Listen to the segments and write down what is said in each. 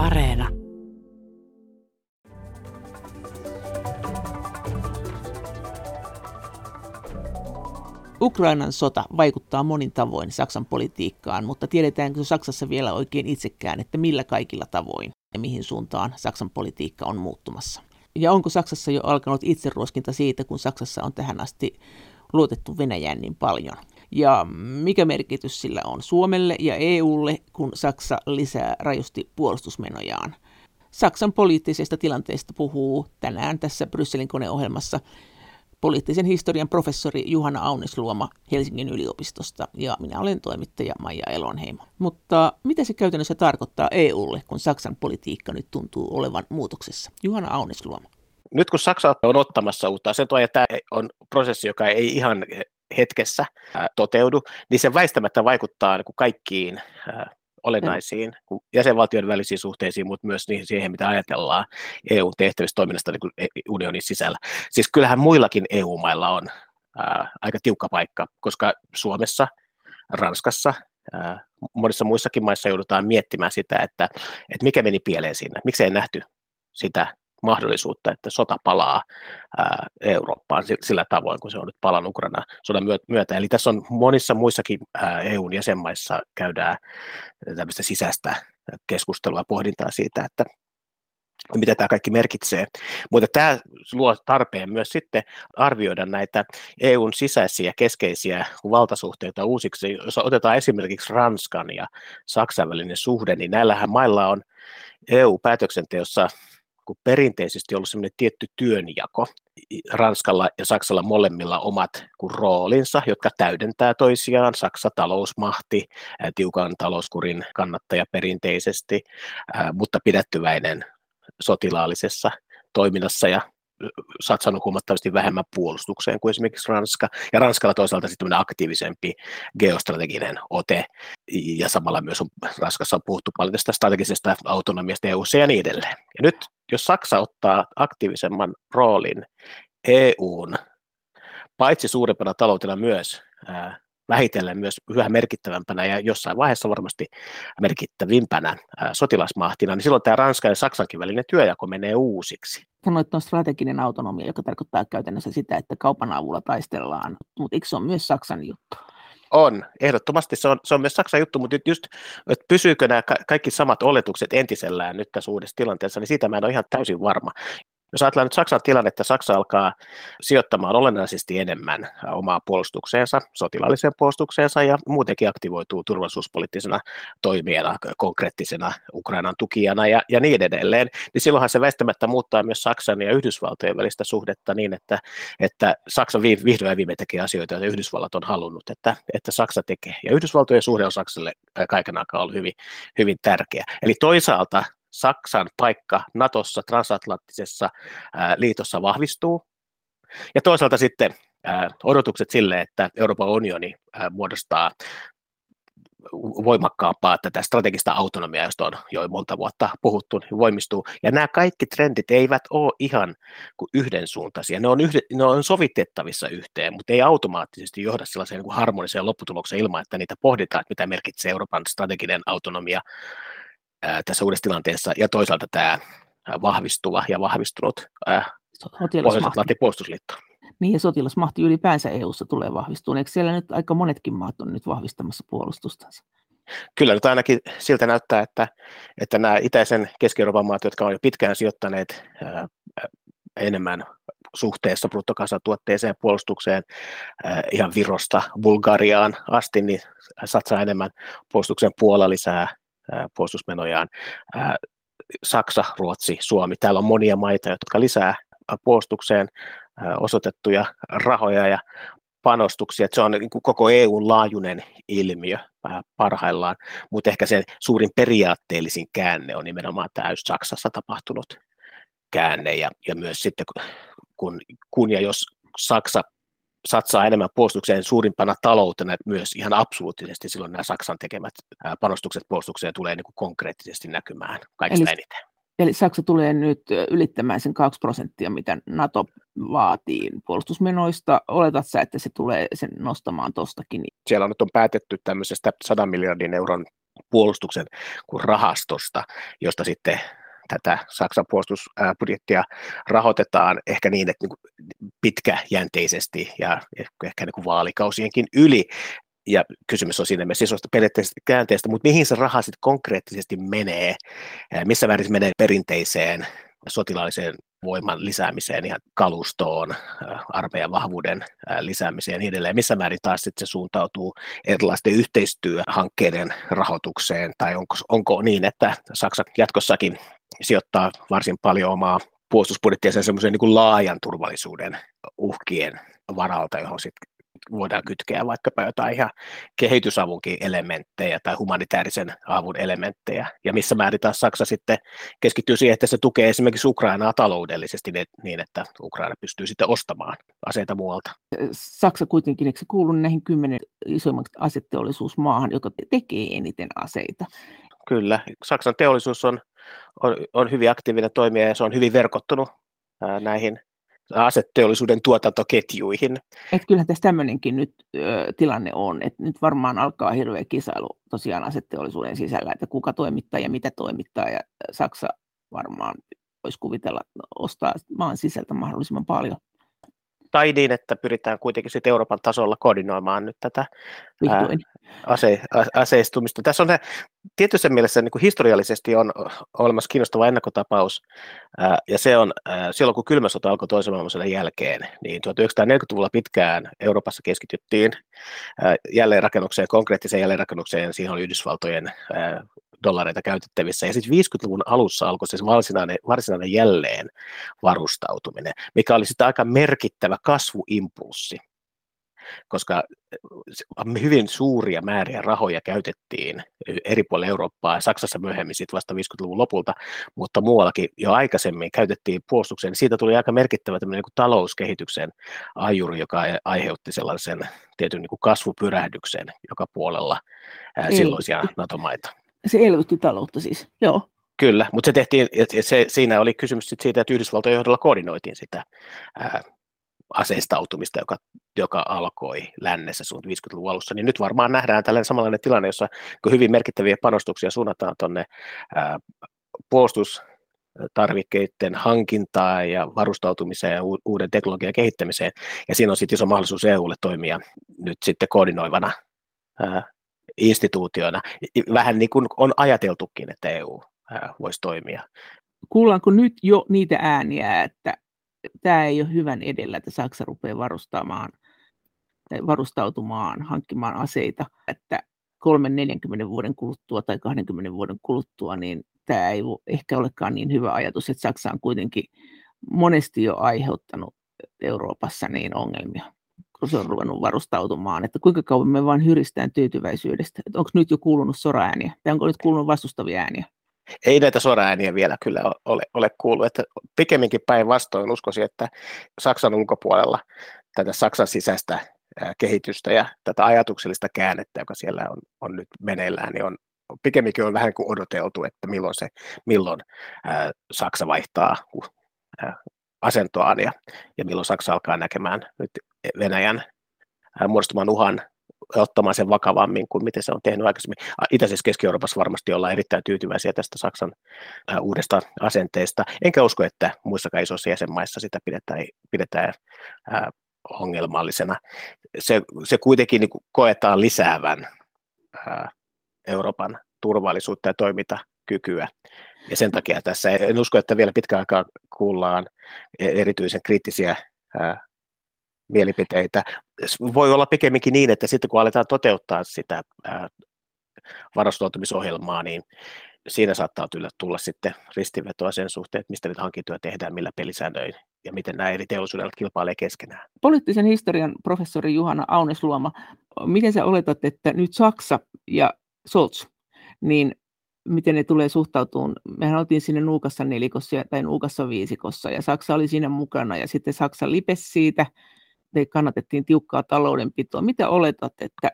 Areena. Ukrainan sota vaikuttaa monin tavoin Saksan politiikkaan, mutta tiedetäänkö Saksassa vielä oikein itsekään, että millä kaikilla tavoin ja mihin suuntaan Saksan politiikka on muuttumassa? Ja onko Saksassa jo alkanut itseruoskinta siitä, kun Saksassa on tähän asti luotettu Venäjään niin paljon? Ja mikä merkitys sillä on Suomelle ja EUlle, kun Saksa lisää rajusti puolustusmenojaan? Saksan poliittisesta tilanteesta puhuu tänään tässä Brysselin koneohjelmassa poliittisen historian professori Juhana Aunisluoma Helsingin yliopistosta ja minä olen toimittaja Maija Elonheimo. Mutta mitä se käytännössä tarkoittaa EUlle, kun Saksan politiikka nyt tuntuu olevan muutoksessa? Juhana Aunisluoma. Nyt kun Saksa on ottamassa uutta asentoa ja tämä on prosessi, joka ei ihan hetkessä toteudu, niin se väistämättä vaikuttaa niin kuin kaikkiin olennaisiin mm. jäsenvaltioiden välisiin suhteisiin, mutta myös niihin, siihen, mitä ajatellaan EU-tehtävistä toiminnasta niin e, unionin sisällä. Siis kyllähän muillakin EU-mailla on ää, aika tiukka paikka, koska Suomessa, Ranskassa, ää, monissa muissakin maissa joudutaan miettimään sitä, että, että mikä meni pieleen siinä, miksi ei nähty sitä mahdollisuutta, että sota palaa ää, Eurooppaan sillä tavoin, kun se on nyt palannut Ukraina sodan myötä. Eli tässä on monissa muissakin ää, EUn jäsenmaissa käydään tämmöistä sisäistä keskustelua pohdintaa siitä, että mitä tämä kaikki merkitsee. Mutta tämä luo tarpeen myös sitten arvioida näitä EUn sisäisiä keskeisiä valtasuhteita uusiksi. Jos otetaan esimerkiksi Ranskan ja Saksan välinen suhde, niin näillähän mailla on EU-päätöksenteossa kuin perinteisesti ollut semmoinen tietty työnjako. Ranskalla ja Saksalla molemmilla omat kuin roolinsa, jotka täydentää toisiaan. Saksa talousmahti, tiukan talouskurin kannattaja perinteisesti, mutta pidättyväinen sotilaallisessa toiminnassa ja satsannut huomattavasti vähemmän puolustukseen kuin esimerkiksi Ranska, ja Ranskalla toisaalta sitten aktiivisempi geostrateginen ote, ja samalla myös on, Ranskassa on puhuttu paljon tästä strategisesta autonomiasta eu ja niin edelleen. Ja nyt jos Saksa ottaa aktiivisemman roolin EUn, paitsi suurempana taloutena myös ää, vähitellen myös yhä merkittävämpänä ja jossain vaiheessa varmasti merkittävimpänä sotilasmahtina, niin silloin tämä Ranskan ja Saksankin välinen työjako menee uusiksi. Sanoit, että on strateginen autonomia, joka tarkoittaa käytännössä sitä, että kaupan avulla taistellaan, mutta eikö se ole myös Saksan juttu? On, ehdottomasti se on, se on myös Saksan juttu, mutta just, että pysyykö nämä kaikki samat oletukset entisellään nyt tässä uudessa tilanteessa, niin siitä mä en ole ihan täysin varma. Jos ajatellaan nyt Saksan tilannetta, Saksa alkaa sijoittamaan olennaisesti enemmän omaa puolustukseensa, sotilaalliseen puolustukseensa ja muutenkin aktivoituu turvallisuuspoliittisena toimijana, konkreettisena Ukrainan tukijana ja, ja niin edelleen, niin silloinhan se väistämättä muuttaa myös Saksan ja Yhdysvaltojen välistä suhdetta niin, että, että Saksa vihdoin viime tekee asioita, joita Yhdysvallat on halunnut, että, että Saksa tekee. Ja Yhdysvaltojen suhde on Saksalle kaiken aikaa ollut hyvin, hyvin tärkeä. Eli toisaalta Saksan paikka Natossa, transatlanttisessa liitossa vahvistuu. Ja toisaalta sitten odotukset sille, että Euroopan unioni muodostaa voimakkaampaa tätä strategista autonomiaa, josta on jo monta vuotta puhuttu, niin voimistuu. Ja nämä kaikki trendit eivät ole ihan kuin yhdensuuntaisia. Ne on, yhde, ne on sovitettavissa yhteen, mutta ei automaattisesti johda sellaiseen niin harmoniseen lopputulokseen ilman, että niitä pohditaan, että mitä merkitsee Euroopan strateginen autonomia tässä uudessa tilanteessa, ja toisaalta tämä vahvistuva ja vahvistunut Pohjois-Atlantin puolustusliitto. Niin, ja sotilasmahti ylipäänsä EU-ssa tulee vahvistumaan. Eikö siellä nyt aika monetkin maat on nyt vahvistamassa puolustustansa? Kyllä nyt ainakin siltä näyttää, että, että nämä itäisen Keski-Euroopan maat, jotka on jo pitkään sijoittaneet ää, enemmän suhteessa bruttokansantuotteeseen puolustukseen ää, ihan Virosta Bulgariaan asti, niin satsaa enemmän puolustukseen Puola lisää puolustusmenojaan. Saksa, Ruotsi, Suomi. Täällä on monia maita, jotka lisää puolustukseen osoitettuja rahoja ja panostuksia. Se on niin kuin koko EUn laajuinen ilmiö parhaillaan, mutta ehkä se suurin periaatteellisin käänne on nimenomaan tämä Saksassa tapahtunut käänne ja, ja myös sitten kun, kun ja jos Saksa satsaa enemmän puolustukseen suurimpana taloutena myös ihan absoluuttisesti silloin nämä Saksan tekemät panostukset puolustukseen tulee niin kuin konkreettisesti näkymään kaikista eli, eniten. Eli Saksa tulee nyt ylittämään sen 2 prosenttia, mitä NATO vaatii puolustusmenoista. Oletat sä, että se tulee sen nostamaan tuostakin? Siellä on nyt on päätetty tämmöisestä 100 miljardin euron puolustuksen rahastosta, josta sitten tätä Saksan puolustusbudjettia rahoitetaan ehkä niin, että niin pitkäjänteisesti ja ehkä niin kuin vaalikausienkin yli. Ja kysymys on siinä mielessä isosta periaatteesta käänteestä, mutta mihin se raha sitten konkreettisesti menee, missä määrin se menee perinteiseen sotilaalliseen voiman lisäämiseen ja kalustoon, armeijan vahvuuden lisäämiseen ja niin edelleen. Missä määrin taas sitten se suuntautuu erilaisten yhteistyöhankkeiden rahoitukseen, tai onko, onko niin, että Saksa jatkossakin sijoittaa varsin paljon omaa puolustusbudjettia sen semmoisen niin laajan turvallisuuden uhkien varalta, johon sitten voidaan kytkeä vaikkapa jotain ihan kehitysavunkin elementtejä tai humanitaarisen avun elementtejä, ja missä määrin taas Saksa sitten keskittyy siihen, että se tukee esimerkiksi Ukrainaa taloudellisesti niin, että Ukraina pystyy sitten ostamaan aseita muualta. Saksa kuitenkin, eikö se kuulu näihin kymmenen isoimman aseteollisuusmaahan, joka tekee eniten aseita? Kyllä, Saksan teollisuus on, on, on hyvin aktiivinen toimija ja se on hyvin verkottunut ää, näihin aseteollisuuden tuotantoketjuihin. Et kyllähän tässä tämmöinenkin nyt ö, tilanne on, että nyt varmaan alkaa hirveä kisailu tosiaan aseteollisuuden sisällä, että kuka toimittaa ja mitä toimittaa, ja Saksa varmaan voisi kuvitella ostaa maan sisältä mahdollisimman paljon tai niin, että pyritään kuitenkin sitten Euroopan tasolla koordinoimaan nyt tätä ää, ase, aseistumista. Tässä on tietyssä mielessä niin kuin historiallisesti on olemassa kiinnostava ennakkotapaus, ää, ja se on ää, silloin, kun kylmä sota alkoi toisen maailmansodan jälkeen, niin 1940-luvulla pitkään Euroopassa keskityttiin ää, jälleenrakennukseen, konkreettiseen jälleenrakennukseen, siihen oli Yhdysvaltojen ää, dollareita käytettävissä. Ja sitten 50-luvun alussa alkoi se varsinainen, varsinainen jälleen varustautuminen, mikä oli sitten aika merkittävä kasvuimpulssi koska hyvin suuria määriä rahoja käytettiin eri puolilla Eurooppaa ja Saksassa myöhemmin sitten vasta 50-luvun lopulta, mutta muuallakin jo aikaisemmin käytettiin puolustukseen. Siitä tuli aika merkittävä niin kuin talouskehityksen ajuri, joka aiheutti sellaisen tietyn niin kuin kasvupyrähdyksen joka puolella ää, silloisia NATO-maita. Se elvytti taloutta siis, joo. Kyllä, mutta se tehtiin, se, siinä oli kysymys siitä, että Yhdysvaltojen johdolla koordinoitiin sitä ää, aseistautumista, joka, joka alkoi lännessä suun 50-luvun alussa, niin nyt varmaan nähdään tällainen samanlainen tilanne, jossa hyvin merkittäviä panostuksia suunnataan tuonne puolustustarvikkeiden hankintaan ja varustautumiseen ja uuden teknologian kehittämiseen, ja siinä on sitten iso mahdollisuus EUlle toimia nyt sitten koordinoivana ää, instituutiona, vähän niin kuin on ajateltukin, että EU voisi toimia. Kuullaanko nyt jo niitä ääniä, että tämä ei ole hyvän edellä, että Saksa rupeaa varustamaan varustautumaan, hankkimaan aseita, että 3-40 vuoden kuluttua tai 20 vuoden kuluttua, niin tämä ei ehkä olekaan niin hyvä ajatus, että Saksa on kuitenkin monesti jo aiheuttanut Euroopassa niin ongelmia se on ruvennut varustautumaan, että kuinka kauan me vain hyristään tyytyväisyydestä. Että onko nyt jo kuulunut soraääniä tai onko nyt kuulunut vastustavia ääniä? Ei näitä soraääniä vielä kyllä ole, ole kuullut. Että pikemminkin päinvastoin uskoisin, että Saksan ulkopuolella tätä Saksan sisäistä kehitystä ja tätä ajatuksellista käännettä, joka siellä on, on nyt meneillään, niin on, pikemminkin on vähän kuin odoteltu, että milloin, se, milloin ää, Saksa vaihtaa asentoaan ja, ja milloin Saksa alkaa näkemään nyt Venäjän muodostuman uhan ottamaan sen vakavammin kuin miten se on tehnyt aikaisemmin. Itäisessä Keski-Euroopassa varmasti ollaan erittäin tyytyväisiä tästä Saksan uudesta asenteesta. Enkä usko, että muissakaan isoissa jäsenmaissa sitä pidetään, pidetään ongelmallisena. Se, se kuitenkin niin koetaan lisäävän Euroopan turvallisuutta ja toimintakykyä. Ja sen takia tässä en usko, että vielä pitkään aikaa kuullaan e-, erityisen kriittisiä mielipiteitä. Voi olla pikemminkin niin, että sitten kun aletaan toteuttaa sitä varustautumisohjelmaa, niin siinä saattaa tulla, tulla sitten ristivetoa sen suhteen, että mistä niitä hankintoja tehdään, millä pelisäännöin ja miten nämä eri teollisuudet kilpailee keskenään. Poliittisen historian professori Juhana Aunesluoma, miten sä oletat, että nyt Saksa ja Scholz, niin miten ne tulee suhtautumaan. Mehän oltiin sinne Nuukassa nelikossa tai Nuukassa viisikossa ja Saksa oli siinä mukana ja sitten Saksa lipesi siitä te kannatettiin tiukkaa taloudenpitoa. Mitä oletat, että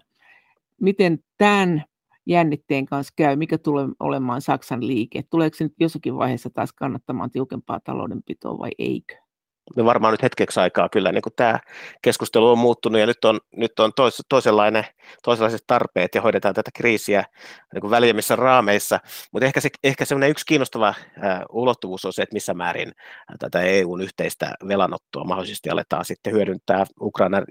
miten tämän jännitteen kanssa käy, mikä tulee olemaan Saksan liike? Tuleeko se nyt jossakin vaiheessa taas kannattamaan tiukempaa taloudenpitoa vai eikö? No varmaan nyt hetkeksi aikaa kyllä niin kuin tämä keskustelu on muuttunut ja nyt on, nyt on tois, toisenlainen, toisenlaiset tarpeet ja hoidetaan tätä kriisiä niin kuin väljemmissä raameissa, mutta ehkä, se, ehkä semmoinen yksi kiinnostava ulottuvuus on se, että missä määrin tätä EUn yhteistä velanottoa mahdollisesti aletaan sitten hyödyntää Ukrainan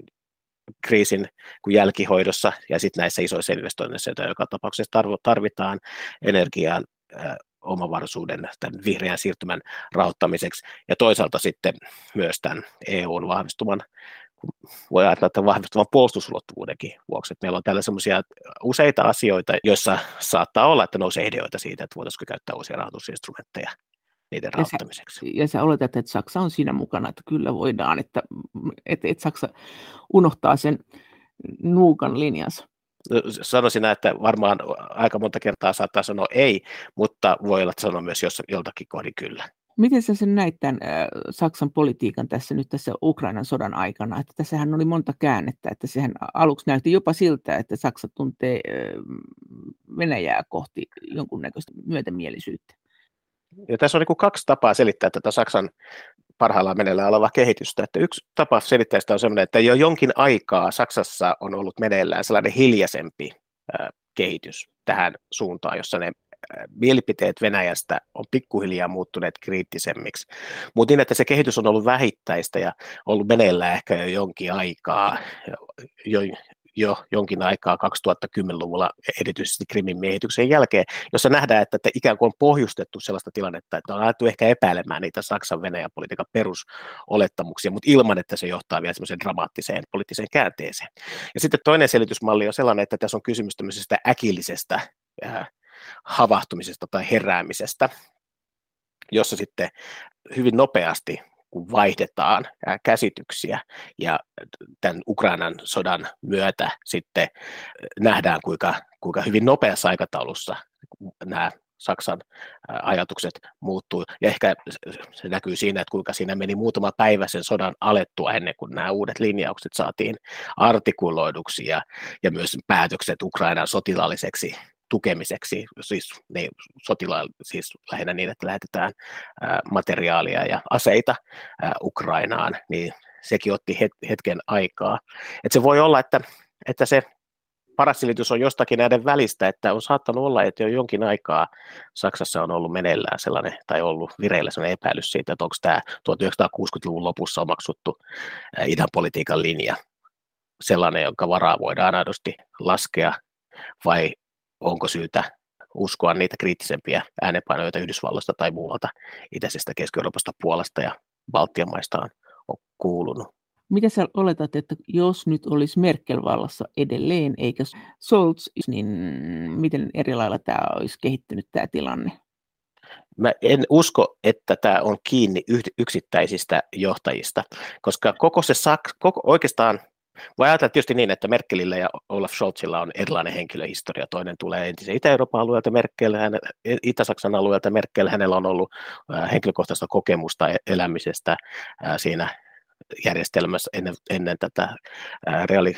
kriisin jälkihoidossa ja sitten näissä isoissa investoinneissa, joita joka tapauksessa tarvitaan energiaan omavaraisuuden, tämän vihreän siirtymän rahoittamiseksi, ja toisaalta sitten myös tämän EUn vahvistuvan voi ajatella, että vahvistuvan puolustusulottuvuudenkin vuoksi. Että meillä on täällä semmoisia useita asioita, joissa saattaa olla, että nousee ideoita siitä, että voitaisiinko käyttää uusia rahoitusinstrumentteja niiden rahoittamiseksi. Ja sä, ja sä oletat, että Saksa on siinä mukana, että kyllä voidaan, että, että, että Saksa unohtaa sen nuukan linjansa sanoisin näin, että varmaan aika monta kertaa saattaa sanoa ei, mutta voi olla, että sanoa myös jos, joltakin kohdin kyllä. Miten sä sen näit tämän Saksan politiikan tässä nyt tässä Ukrainan sodan aikana? Että tässähän oli monta käännettä, että sehän aluksi näytti jopa siltä, että Saksa tuntee Venäjää kohti jonkunnäköistä myötämielisyyttä. Ja tässä on niin kaksi tapaa selittää tätä Saksan parhaillaan meneillään olevaa kehitystä. Että yksi tapa selittää sitä on sellainen, että jo jonkin aikaa Saksassa on ollut meneillään sellainen hiljaisempi kehitys tähän suuntaan, jossa ne mielipiteet Venäjästä on pikkuhiljaa muuttuneet kriittisemmiksi. Mutta niin, että se kehitys on ollut vähittäistä ja ollut meneillään ehkä jo jonkin aikaa, jo, jo jonkin aikaa 2010-luvulla, erityisesti Krimin miehityksen jälkeen, jossa nähdään, että, että ikään kuin on pohjustettu sellaista tilannetta, että on alettu ehkä epäilemään niitä Saksan Venäjän politiikan perusolettamuksia, mutta ilman, että se johtaa vielä semmoiseen dramaattiseen poliittiseen käänteeseen. Ja sitten toinen selitysmalli on sellainen, että tässä on kysymys tämmöisestä äkillisestä äh, havahtumisesta tai heräämisestä, jossa sitten hyvin nopeasti kun vaihdetaan käsityksiä ja tämän Ukrainan sodan myötä sitten nähdään, kuinka, kuinka hyvin nopeassa aikataulussa nämä Saksan ajatukset muuttuu. Ja ehkä se näkyy siinä, että kuinka siinä meni muutama päivä sen sodan alettua ennen kuin nämä uudet linjaukset saatiin artikuloiduksi ja, ja myös päätökset Ukrainan sotilaalliseksi tukemiseksi, siis, ne sotila, siis lähinnä niin, että lähetetään ää, materiaalia ja aseita ää, Ukrainaan, niin sekin otti hetken aikaa. Et se voi olla, että, että se paras silitys on jostakin näiden välistä, että on saattanut olla, että jo jonkin aikaa Saksassa on ollut meneillään sellainen, tai ollut vireillä sellainen epäilys siitä, että onko tämä 1960-luvun lopussa omaksuttu idän politiikan linja sellainen, jonka varaa voidaan aidosti laskea, vai onko syytä uskoa niitä kriittisempiä äänenpainoja, Yhdysvalloista tai muualta itäisestä Keski-Euroopasta, Puolasta ja Baltian maista on, on kuulunut. Mitä sä oletat, että jos nyt olisi Merkel vallassa edelleen eikä Scholz, niin miten eri lailla tämä olisi kehittynyt tämä tilanne? Mä en usko, että tämä on kiinni yksittäisistä johtajista, koska koko se koko, oikeastaan voi ajatella tietysti niin, että Merkelillä ja Olaf Scholzilla on erilainen henkilöhistoria. Toinen tulee entisen Itä-Euroopan alueelta Merkel, Itä-Saksan alueelta Merkel. Hänellä on ollut henkilökohtaista kokemusta e-, elämisestä siinä järjestelmässä ennen, ennen tätä reaali,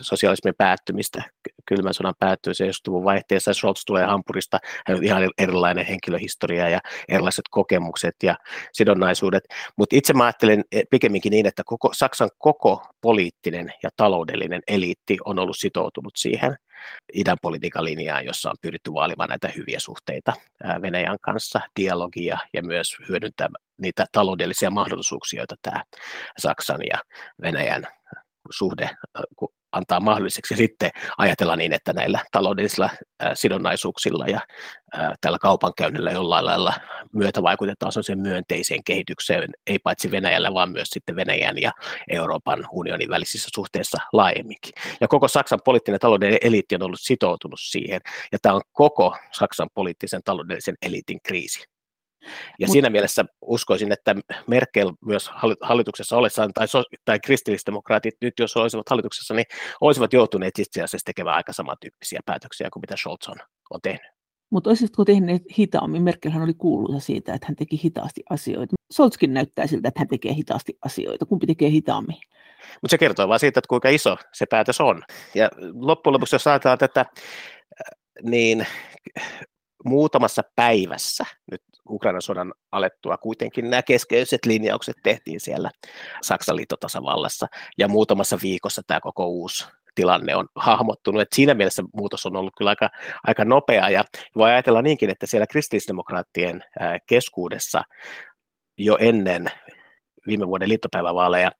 sosialismin päättymistä, kylmän sodan päättymisen 60-luvun vaihteessa. Scholz tulee Hampurista, hän on ihan erilainen henkilöhistoria ja erilaiset kokemukset ja sidonnaisuudet. Mutta itse mä ajattelen eh, pikemminkin niin, että koko, Saksan koko poliittinen ja taloudellinen eliitti on ollut sitoutunut siihen idän politiikan linjaan, jossa on pyritty vaalimaan näitä hyviä suhteita Venäjän kanssa, dialogia ja myös hyödyntää niitä taloudellisia mahdollisuuksia, joita tämä Saksan ja Venäjän suhde antaa mahdolliseksi sitten ajatella niin, että näillä taloudellisilla sidonnaisuuksilla ja tällä kaupankäynnillä jollain lailla myötä vaikutetaan sen myönteiseen kehitykseen, ei paitsi Venäjällä, vaan myös sitten Venäjän ja Euroopan unionin välisissä suhteissa laajemminkin. Ja koko Saksan poliittinen taloudellinen eliitti on ollut sitoutunut siihen, ja tämä on koko Saksan poliittisen taloudellisen eliitin kriisi. Ja Mut, siinä mielessä uskoisin, että Merkel myös hallituksessa ollessaan, tai, so, tai kristillisdemokraatit nyt, jos olisivat hallituksessa, niin olisivat joutuneet itse asiassa tekemään aika samantyyppisiä päätöksiä kuin mitä Scholz on, on tehnyt. Mutta olisivatko tehneet hitaammin? Merkelhän oli kuuluisa siitä, että hän teki hitaasti asioita. Scholzkin näyttää siltä, että hän tekee hitaasti asioita. Kumpi tekee hitaammin? Mutta se kertoo vain siitä, että kuinka iso se päätös on. Ja loppujen lopuksi, jos ajatellaan tätä, niin muutamassa päivässä nyt Ukrainan sodan alettua kuitenkin nämä keskeiset linjaukset tehtiin siellä Saksan liittotasavallassa ja muutamassa viikossa tämä koko uusi tilanne on hahmottunut. Et siinä mielessä muutos on ollut kyllä aika, aika nopea ja voi ajatella niinkin, että siellä kristillisdemokraattien keskuudessa jo ennen viime vuoden liittopäivävaaleja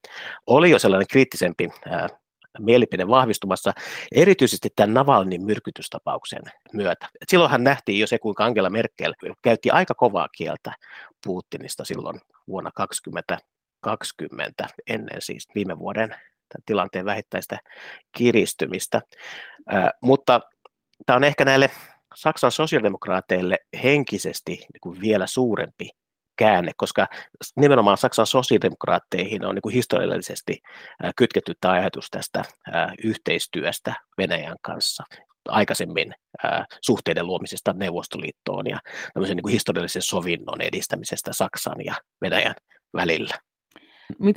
oli jo sellainen kriittisempi mielipide vahvistumassa, erityisesti tämän Navalnin myrkytystapauksen myötä. Et silloinhan nähtiin jo se, kuinka Angela Merkel käytti aika kovaa kieltä Putinista silloin vuonna 2020, ennen siis viime vuoden tilanteen vähittäistä kiristymistä. Äh, mutta tämä on ehkä näille Saksan sosiaalidemokraateille henkisesti niin kuin vielä suurempi käänne, koska nimenomaan Saksan sosiaalidemokraatteihin on niin kuin historiallisesti kytketty tämä ajatus tästä yhteistyöstä Venäjän kanssa aikaisemmin suhteiden luomisesta Neuvostoliittoon ja niin kuin historiallisen sovinnon edistämisestä Saksan ja Venäjän välillä.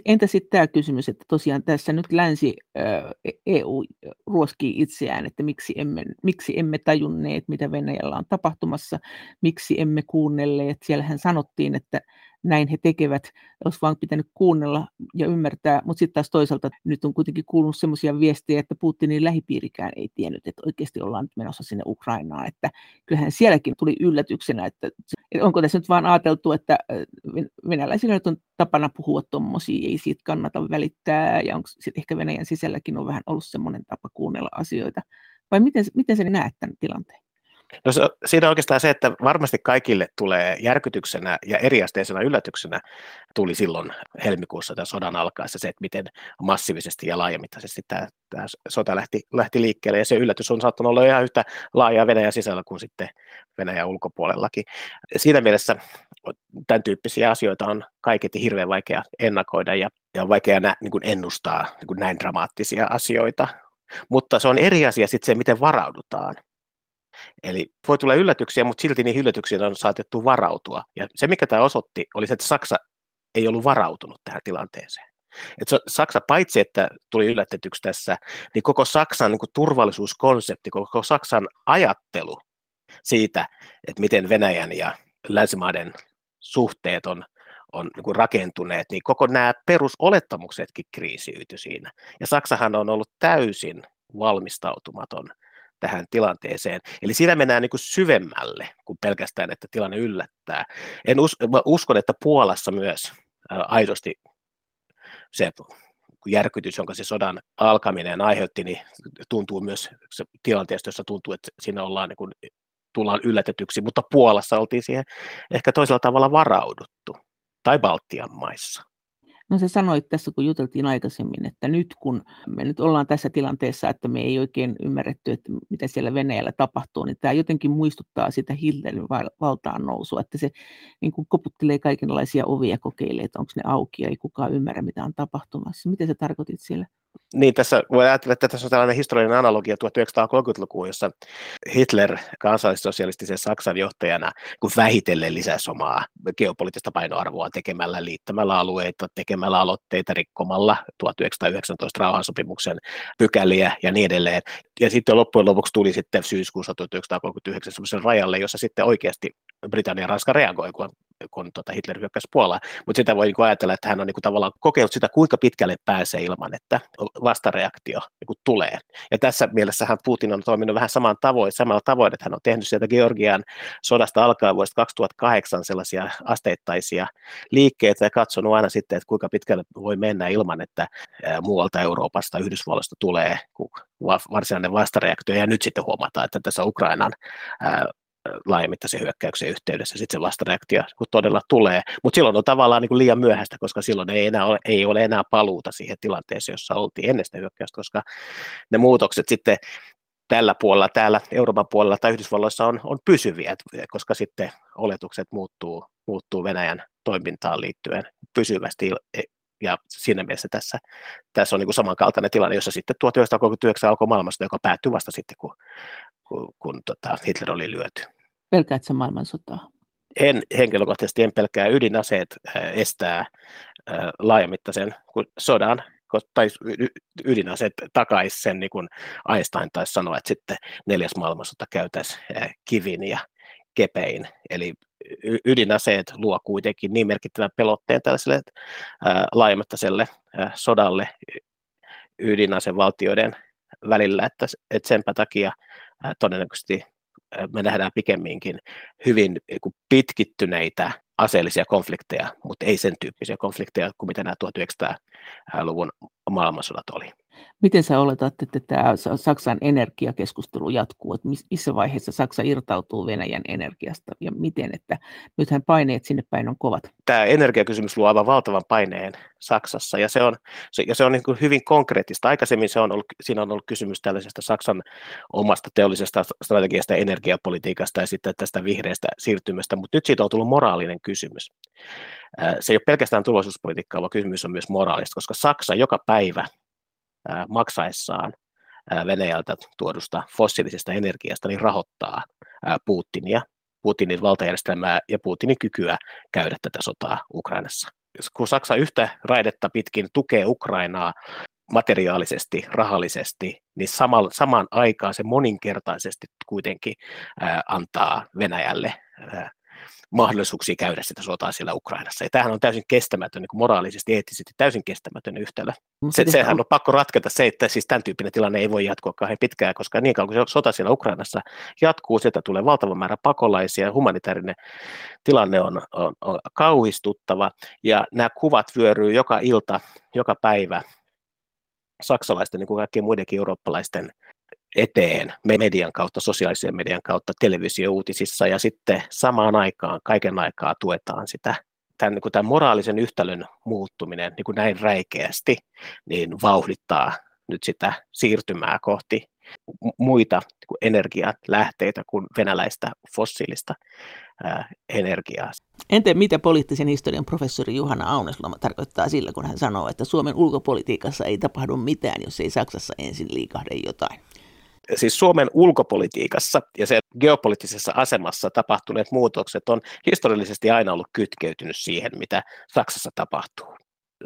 Entä sitten tämä kysymys, että tosiaan tässä nyt länsi EU ruoskii itseään, että miksi emme, miksi emme tajunneet, mitä Venäjällä on tapahtumassa, miksi emme kuunnelleet. Siellähän sanottiin, että näin he tekevät, olisi vaan pitänyt kuunnella ja ymmärtää, mutta sitten taas toisaalta nyt on kuitenkin kuulunut sellaisia viestejä, että Putinin lähipiirikään ei tiennyt, että oikeasti ollaan nyt menossa sinne Ukrainaan, että kyllähän sielläkin tuli yllätyksenä, että, onko tässä nyt vaan ajateltu, että venäläisillä nyt on tapana puhua tuommoisia, ei siitä kannata välittää, ja onko sitten ehkä Venäjän sisälläkin on vähän ollut semmoinen tapa kuunnella asioita, vai miten, miten se näet tämän tilanteen? No se, siinä on oikeastaan se, että varmasti kaikille tulee järkytyksenä ja eriasteisena yllätyksenä tuli silloin helmikuussa tämän sodan alkaessa se, että miten massiivisesti ja laajamittaisesti tämä, tämä sota lähti, lähti liikkeelle. Ja se yllätys on saattanut olla ihan yhtä laajaa Venäjän sisällä kuin sitten Venäjän ulkopuolellakin. Siinä mielessä tämän tyyppisiä asioita on kaiketi hirveän vaikea ennakoida ja, ja vaikea nä, niin kuin ennustaa niin kuin näin dramaattisia asioita. Mutta se on eri asia sitten se, miten varaudutaan. Eli voi tulla yllätyksiä, mutta silti niihin yllätyksiin on saatettu varautua. Ja se, mikä tämä osoitti, oli se, että Saksa ei ollut varautunut tähän tilanteeseen. Et Saksa paitsi, että tuli yllätetyksi tässä, niin koko Saksan niin kuin turvallisuuskonsepti, koko Saksan ajattelu siitä, että miten Venäjän ja länsimaiden suhteet on, on niin kuin rakentuneet, niin koko nämä perusolettamuksetkin kriisiytyi siinä. Ja Saksahan on ollut täysin valmistautumaton tähän tilanteeseen. Eli siinä mennään niin kuin syvemmälle kuin pelkästään, että tilanne yllättää. En us, mä uskon, että Puolassa myös aidosti se järkytys, jonka se sodan alkaminen aiheutti, niin tuntuu myös se tilanteesta, jossa tuntuu, että siinä ollaan niin kuin, tullaan yllätetyksi, mutta Puolassa oltiin siihen ehkä toisella tavalla varauduttu, tai Baltian maissa. No se sanoit tässä, kun juteltiin aikaisemmin, että nyt kun me nyt ollaan tässä tilanteessa, että me ei oikein ymmärretty, että mitä siellä Venäjällä tapahtuu, niin tämä jotenkin muistuttaa sitä Hitlerin valtaan nousua, että se niin kuin koputtelee kaikenlaisia ovia kokeilee, että onko ne auki ja ei kukaan ymmärrä, mitä on tapahtumassa. Miten sä tarkoitit siellä? Niin, tässä voi ajatella, että tässä on tällainen historiallinen analogia 1930-lukuun, jossa Hitler kansallissosialistisen Saksan johtajana kun vähitellen lisäsi omaa geopoliittista painoarvoa tekemällä, liittämällä alueita, tekemällä aloitteita, rikkomalla 1919 rauhansopimuksen pykäliä ja niin edelleen. Ja sitten loppujen lopuksi tuli sitten syyskuussa 1939 sellaisen rajalle, jossa sitten oikeasti Britannia ja Ranska reagoi, kun kun tota Hitler hyökkäsi Puolaan. Mutta sitä voi niinku ajatella, että hän on niinku tavallaan kokeillut sitä, kuinka pitkälle pääsee ilman, että vastareaktio niinku tulee. Ja tässä mielessä hän Putin on toiminut vähän samaan tavoin, samalla tavoin, että hän on tehnyt sieltä Georgian sodasta alkaen vuodesta 2008 sellaisia asteittaisia liikkeitä ja katsonut aina sitten, että kuinka pitkälle voi mennä ilman, että muualta Euroopasta, Yhdysvalloista tulee varsinainen vastareaktio. Ja nyt sitten huomataan, että tässä Ukrainan laajamittaisen hyökkäyksen yhteydessä sitten se vastareaktio kun todella tulee. Mutta silloin on tavallaan niin kuin liian myöhäistä, koska silloin ei, enää ole, ei ole enää paluuta siihen tilanteeseen, jossa oltiin ennen sitä hyökkäystä, koska ne muutokset sitten tällä puolella, täällä Euroopan puolella tai Yhdysvalloissa on, on pysyviä, koska sitten oletukset muuttuu, muuttuu Venäjän toimintaan liittyen pysyvästi e, ja siinä mielessä tässä, tässä on niin kuin samankaltainen tilanne, jossa sitten 1939 alkoi maailmasta, joka päättyi vasta sitten, kun kun, kun tota Hitler oli lyöty. Pelkäätkö se maailmansotaa? En henkilökohtaisesti en pelkää ydinaseet estää laajamittaisen sodan, tai ydinaseet takaisin sen, niin kuin Einstein taisi sanoa, että sitten neljäs maailmansota käytäisi kivin ja kepein. Eli ydinaseet luo kuitenkin niin merkittävän pelotteen tällaiselle laajemmattaiselle sodalle ydinasevaltioiden välillä, että, että senpä takia todennäköisesti me nähdään pikemminkin hyvin pitkittyneitä aseellisia konflikteja, mutta ei sen tyyppisiä konflikteja kuin mitä nämä 1900-luvun maailmansodat oli. Miten sä oletat, että tämä Saksan energiakeskustelu jatkuu, että missä vaiheessa Saksa irtautuu Venäjän energiasta ja miten, että nythän paineet sinne päin on kovat? Tämä energiakysymys luo aivan valtavan paineen Saksassa ja se on, se, ja se on niin kuin hyvin konkreettista. Aikaisemmin se on ollut, siinä on ollut kysymys tällaisesta Saksan omasta teollisesta strategiasta, energiapolitiikasta ja sitten tästä vihreästä siirtymästä, mutta nyt siitä on tullut moraalinen kysymys. Se ei ole pelkästään turvallisuuspolitiikkaa, vaan kysymys on myös moraalista, koska Saksa joka päivä maksaessaan Venäjältä tuodusta fossiilisesta energiasta, niin rahoittaa Putinia, Putinin valtajärjestelmää ja Putinin kykyä käydä tätä sotaa Ukrainassa. Kun Saksa yhtä raidetta pitkin tukee Ukrainaa materiaalisesti, rahallisesti, niin saman, samaan aikaan se moninkertaisesti kuitenkin antaa Venäjälle mahdollisuuksia käydä sitä sotaa siellä Ukrainassa. Ja tämähän on täysin kestämätön, niin kuin moraalisesti, eettisesti täysin kestämätön yhtälö. Se, sehän on pakko ratketa se, että siis tämän tyyppinen tilanne ei voi jatkua kauhean pitkään, koska niin kauan kuin se sota siellä Ukrainassa jatkuu, sieltä tulee valtava määrä pakolaisia, ja humanitaarinen tilanne on, on, on kauhistuttava, ja nämä kuvat vyöryy joka ilta, joka päivä saksalaisten, niin kuin kaikkien muidenkin eurooppalaisten eteen median kautta, sosiaalisen median kautta, televisiouutisissa ja sitten samaan aikaan, kaiken aikaa tuetaan sitä tämän, niin kuin tämän moraalisen yhtälön muuttuminen niin kuin näin räikeästi, niin vauhdittaa nyt sitä siirtymää kohti muita niin energialähteitä kuin venäläistä fossiilista ää, energiaa. Entä mitä poliittisen historian professori Juhana Aunesloma tarkoittaa sillä, kun hän sanoo, että Suomen ulkopolitiikassa ei tapahdu mitään, jos ei Saksassa ensin liikahde jotain? Siis Suomen ulkopolitiikassa ja sen geopoliittisessa asemassa tapahtuneet muutokset on historiallisesti aina ollut kytkeytynyt siihen, mitä Saksassa tapahtuu.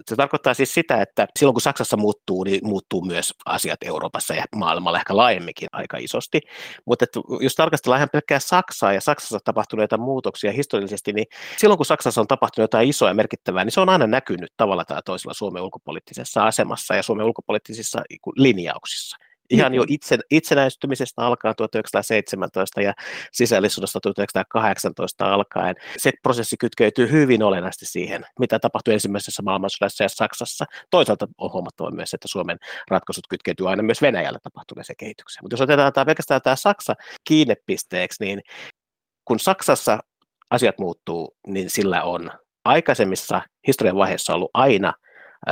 Se tarkoittaa siis sitä, että silloin kun Saksassa muuttuu, niin muuttuu myös asiat Euroopassa ja maailmalla ehkä laajemminkin aika isosti. Mutta että jos tarkastellaan ihan pelkkää Saksaa ja Saksassa tapahtuneita muutoksia historiallisesti, niin silloin kun Saksassa on tapahtunut jotain isoa ja merkittävää, niin se on aina näkynyt tavalla tai toisella Suomen ulkopoliittisessa asemassa ja Suomen ulkopoliittisissa linjauksissa ihan jo itse, itsenäistymisestä alkaen 1917 ja sisällissodasta 1918 alkaen. Se prosessi kytkeytyy hyvin olennaisesti siihen, mitä tapahtui ensimmäisessä maailmansodassa ja Saksassa. Toisaalta on huomattava myös, että Suomen ratkaisut kytkeytyy aina myös Venäjällä tapahtuneeseen kehitykseen. Mutta jos otetaan tämä pelkästään tämä Saksa kiinnepisteeksi, niin kun Saksassa asiat muuttuu, niin sillä on aikaisemmissa historian vaiheissa ollut aina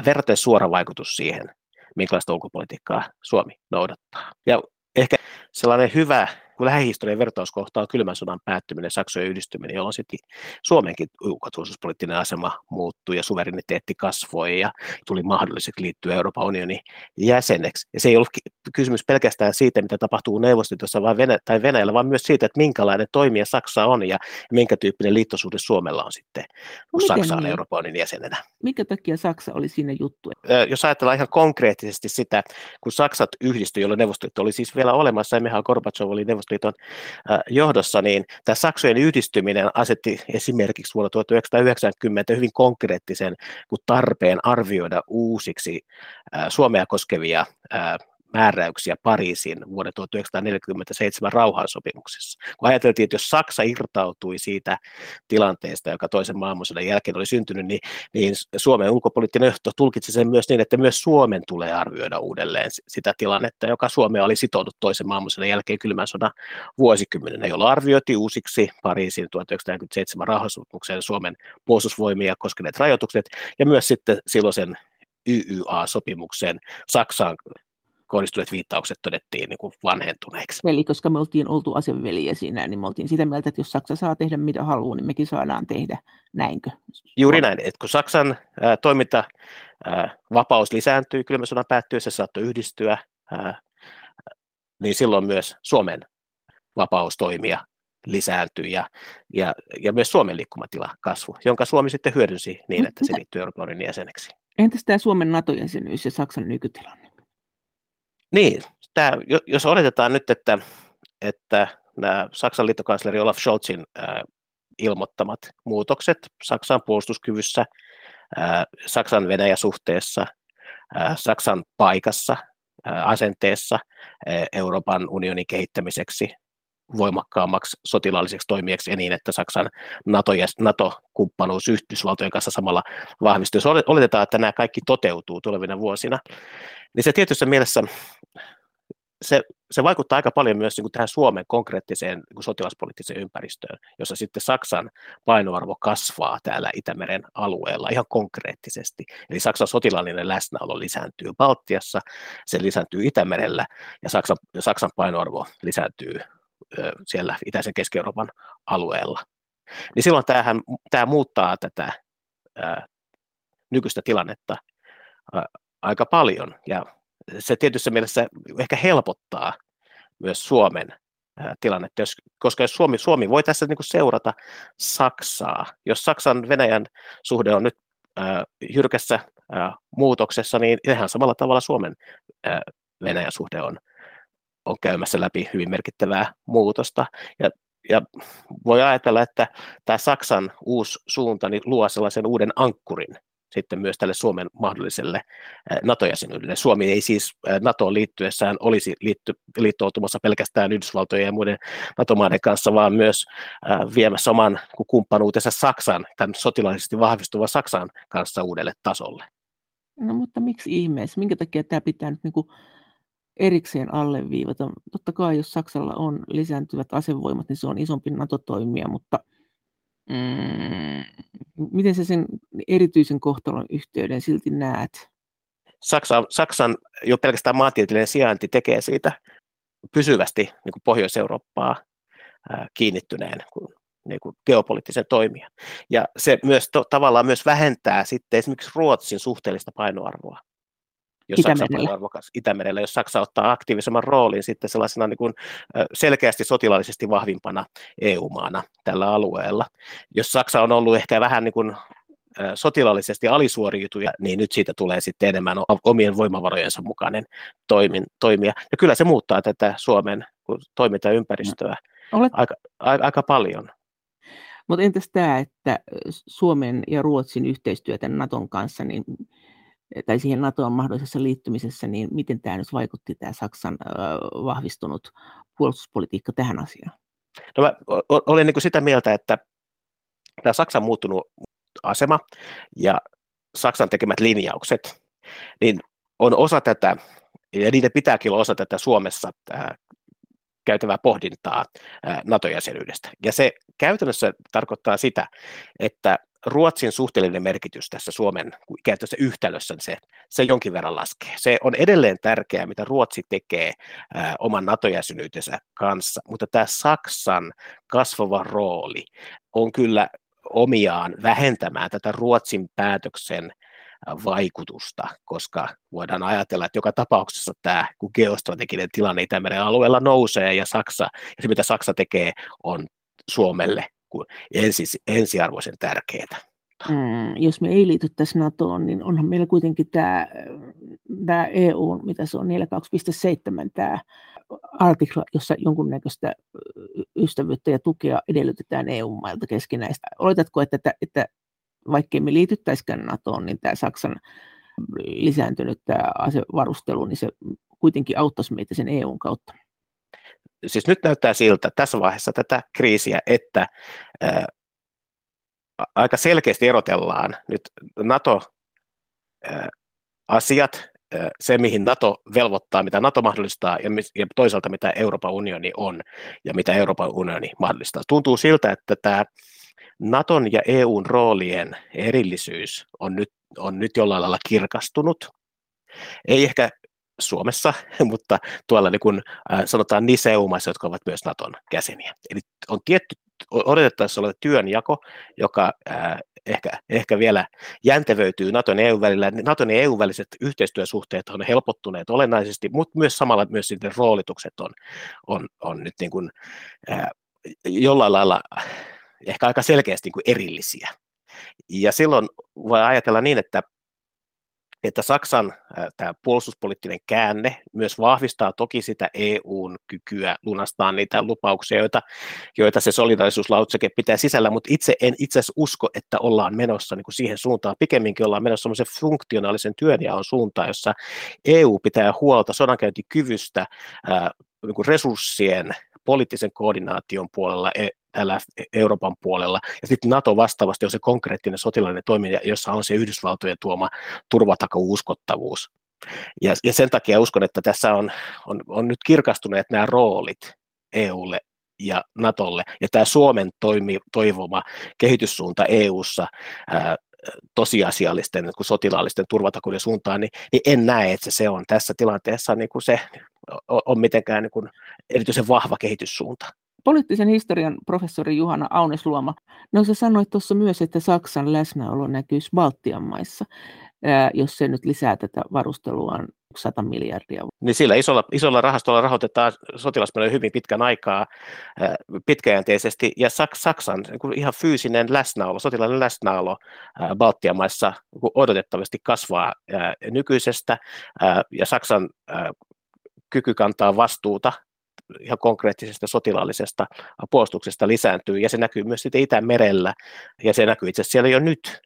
verraten suora vaikutus siihen, minkälaista ulkopolitiikkaa Suomi noudattaa. Ja ehkä sellainen hyvä kun lähihistorian vertauskohta on kylmän sodan päättyminen, Saksojen yhdistyminen, jolloin sitten Suomenkin ulkoturvallisuuspoliittinen asema muuttui ja suvereniteetti kasvoi ja tuli mahdolliseksi liittyä Euroopan unionin jäseneksi. Ja se ei ollut kysymys pelkästään siitä, mitä tapahtuu Neuvostoliitossa vai Venä- tai Venäjällä, vaan myös siitä, että minkälainen toimija Saksa on ja minkä tyyppinen liittosuhde Suomella on sitten, kun Miten Saksa on niin? Euroopan unionin jäsenenä. Minkä takia Saksa oli siinä juttu? Jos ajatellaan ihan konkreettisesti sitä, kun Saksat yhdistyi, jolloin Neuvostoliitto oli siis vielä olemassa, ja Mihail Gorbachev oli Neuvostoliiton johdossa, niin tämä Saksojen yhdistyminen asetti esimerkiksi vuonna 1990 hyvin konkreettisen tarpeen arvioida uusiksi Suomea koskevia määräyksiä Pariisin vuoden 1947 rauhansopimuksessa. Kun ajateltiin, että jos Saksa irtautui siitä tilanteesta, joka toisen maailmansodan jälkeen oli syntynyt, niin, niin Suomen ulkopoliittinen johto tulkitsi sen myös niin, että myös Suomen tulee arvioida uudelleen sitä tilannetta, joka Suomea oli sitoudut toisen maailmansodan jälkeen kylmän sodan vuosikymmenenä, jolla arvioitiin uusiksi Pariisin 1947 rauhansopimuksen Suomen puolustusvoimia koskeneet rajoitukset ja myös sitten silloisen YYA-sopimuksen Saksaan kohdistuneet viittaukset todettiin niin kuin vanhentuneiksi. Eli koska me oltiin oltu aseveliä siinä, niin me oltiin sitä mieltä, että jos Saksa saa tehdä mitä haluaa, niin mekin saadaan tehdä, näinkö? Juuri näin, että kun Saksan ää, toiminta ää, vapaus lisääntyy, kylmä sodan päättyessä se saattoi yhdistyä, ää, niin silloin myös Suomen vapaus toimia lisääntyi ja, ja, ja myös Suomen liikkumatila kasvu, jonka Suomi sitten hyödynsi niin, että se liittyy Euroopan unionin jäseneksi. Entäs tämä Suomen NATO-jäsenyys ja Saksan nykytilanne? Niin, tämä, jos oletetaan nyt, että, että nämä Saksan liittokansleri Olaf Scholzin ilmoittamat muutokset Saksan puolustuskyvyssä, Saksan Venäjä-suhteessa, Saksan paikassa, asenteessa Euroopan unionin kehittämiseksi voimakkaammaksi sotilaalliseksi toimijaksi ja niin, että Saksan NATO- ja NATO-kumppanuus Yhdysvaltojen kanssa samalla vahvistuu. Jos oletetaan, että nämä kaikki toteutuu tulevina vuosina, niin se tietyssä mielessä se, se vaikuttaa aika paljon myös niin kuin tähän Suomen konkreettiseen niin kuin sotilaspoliittiseen ympäristöön, jossa sitten Saksan painoarvo kasvaa täällä Itämeren alueella ihan konkreettisesti. Eli Saksan sotilaallinen läsnäolo lisääntyy Baltiassa, se lisääntyy Itämerellä ja Saksan, Saksan painoarvo lisääntyy siellä itäisen Keski-Euroopan alueella. Niin silloin tämähän, tämä muuttaa tätä ää, nykyistä tilannetta ää, aika paljon ja se tietyssä mielessä ehkä helpottaa myös Suomen tilannetta, jos, koska jos Suomi, Suomi voi tässä niin kuin seurata Saksaa, jos Saksan Venäjän suhde on nyt ää, jyrkässä ää, muutoksessa, niin ihan samalla tavalla Suomen ää, Venäjän suhde on, on käymässä läpi hyvin merkittävää muutosta. Ja, ja voi ajatella, että tämä Saksan uusi suunta niin luo sellaisen uuden ankkurin sitten myös tälle Suomen mahdolliselle NATO-jäsenyydelle. Suomi ei siis NATOon liittyessään olisi liitty, liittoutumassa pelkästään Yhdysvaltojen ja muiden NATO-maiden kanssa, vaan myös viemässä oman kumppanuutensa Saksan, tämän sotilaallisesti vahvistuvan Saksan kanssa uudelle tasolle. No mutta miksi ihmeessä? Minkä takia tämä pitää nyt niin kuin erikseen alleviivata? Totta kai jos Saksalla on lisääntyvät asevoimat, niin se on isompi NATO-toimija, mutta – Mm, miten sä sen erityisen kohtalon yhteyden silti näet? Saksa, Saksan jo pelkästään maantieteellinen sijainti tekee siitä pysyvästi niin kuin Pohjois-Eurooppaa ää, kiinnittyneen niin kuin geopoliittisen toimijan. Ja se myös to, tavallaan myös vähentää sitten esimerkiksi Ruotsin suhteellista painoarvoa jos Itämerellä. Saksa Itämerellä, jos Saksa ottaa aktiivisemman roolin sitten sellaisena niin kuin selkeästi sotilaallisesti vahvimpana EU-maana tällä alueella. Jos Saksa on ollut ehkä vähän niin kuin sotilaallisesti alisuoriutuja, niin nyt siitä tulee sitten enemmän omien voimavarojensa mukainen toimin, toimia. Ja kyllä se muuttaa tätä Suomen toimintaympäristöä Olet... aika, aika, aika paljon. Mutta entäs tämä, että Suomen ja Ruotsin yhteistyötä Naton kanssa, niin tai siihen NATOon mahdollisessa liittymisessä, niin miten tämä nyt vaikutti tämä Saksan vahvistunut puolustuspolitiikka tähän asiaan? No mä olen niin sitä mieltä, että tämä Saksan muuttunut asema ja Saksan tekemät linjaukset, niin on osa tätä, ja niiden pitääkin olla osa tätä Suomessa käytävää pohdintaa NATO-jäsenyydestä. Ja se käytännössä tarkoittaa sitä, että Ruotsin suhteellinen merkitys tässä Suomen käytössä yhtälössä, se, se jonkin verran laskee. Se on edelleen tärkeää, mitä Ruotsi tekee ää, oman NATO-jäsenyytensä kanssa, mutta tämä Saksan kasvava rooli on kyllä omiaan vähentämään tätä Ruotsin päätöksen vaikutusta, koska voidaan ajatella, että joka tapauksessa tämä kun geostrateginen tilanne Itämeren alueella nousee ja Saksa, ja se mitä Saksa tekee, on Suomelle ensi, ensiarvoisen tärkeää. Jos me ei liityttäisi NATOon, niin onhan meillä kuitenkin tämä, tämä EU, mitä se on 42.7, tämä artikla, jossa jonkunnäköistä ystävyyttä ja tukea edellytetään EU-mailta keskinäistä. Oletatko, että, että, että vaikkei me liityttäisikään NATOon, niin tämä Saksan lisääntynyt tämä asevarustelu, niin se kuitenkin auttaisi meitä sen EUn kautta? siis nyt näyttää siltä tässä vaiheessa tätä kriisiä, että ää, aika selkeästi erotellaan nyt NATO-asiat, se mihin NATO velvoittaa, mitä NATO mahdollistaa ja, ja toisaalta mitä Euroopan unioni on ja mitä Euroopan unioni mahdollistaa. Tuntuu siltä, että tämä Naton ja EUn roolien erillisyys on nyt, on nyt jollain lailla kirkastunut. Ei ehkä Suomessa, mutta tuolla niin kuin, äh, sanotaan niissä EU-maissa, jotka ovat myös Naton jäseniä. Eli on tietty odotettaisiin olevan työnjako, joka äh, ehkä, ehkä vielä jäntevöityy Naton ja EU välillä. Naton ja EU väliset yhteistyösuhteet on helpottuneet olennaisesti, mutta myös samalla myös roolitukset on, on, on nyt niin kuin, äh, jollain lailla ehkä aika selkeästi niin kuin erillisiä. Ja silloin voi ajatella niin, että että Saksan tämä puolustuspoliittinen käänne myös vahvistaa toki sitä EUn kykyä lunastaa niitä lupauksia, joita, joita se solidaarisuuslautseke pitää sisällä, mutta itse en itse asiassa usko, että ollaan menossa niin kuin siihen suuntaan. Pikemminkin ollaan menossa semmoisen funktionaalisen työnjaon suuntaan, jossa EU pitää huolta sodankäyntikyvystä, ää, niin kuin resurssien poliittisen koordinaation puolella, e, täällä Euroopan puolella, ja sitten NATO vastaavasti on se konkreettinen sotilainen toimija, jossa on se Yhdysvaltojen tuoma turvatakauuskottavuus. Ja, ja sen takia uskon, että tässä on, on, on nyt kirkastuneet nämä roolit EUlle ja Natolle, ja tämä Suomen toimi, toivoma kehityssuunta EUssa ää, tosiasiallisten niin sotilaallisten turvatakuiden suuntaan, niin, niin en näe, että se on tässä tilanteessa niin kuin se on mitenkään niin kuin erityisen vahva kehityssuunta. Poliittisen historian professori Juhana Aunesluoma, no sä sanoit tuossa myös, että Saksan läsnäolo näkyisi Baltian maissa, jos se nyt lisää tätä varusteluaan 100 miljardia. Niin sillä isolla, isolla rahastolla rahoitetaan sotilasmenoja hyvin pitkän aikaa pitkäjänteisesti, ja Saksan niin ihan fyysinen läsnäolo, sotilainen läsnäolo Baltian maissa niin odotettavasti kasvaa nykyisestä, ja Saksan kyky kantaa vastuuta ihan konkreettisesta sotilaallisesta puolustuksesta lisääntyy, ja se näkyy myös sitten Itämerellä, ja se näkyy itse asiassa siellä jo nyt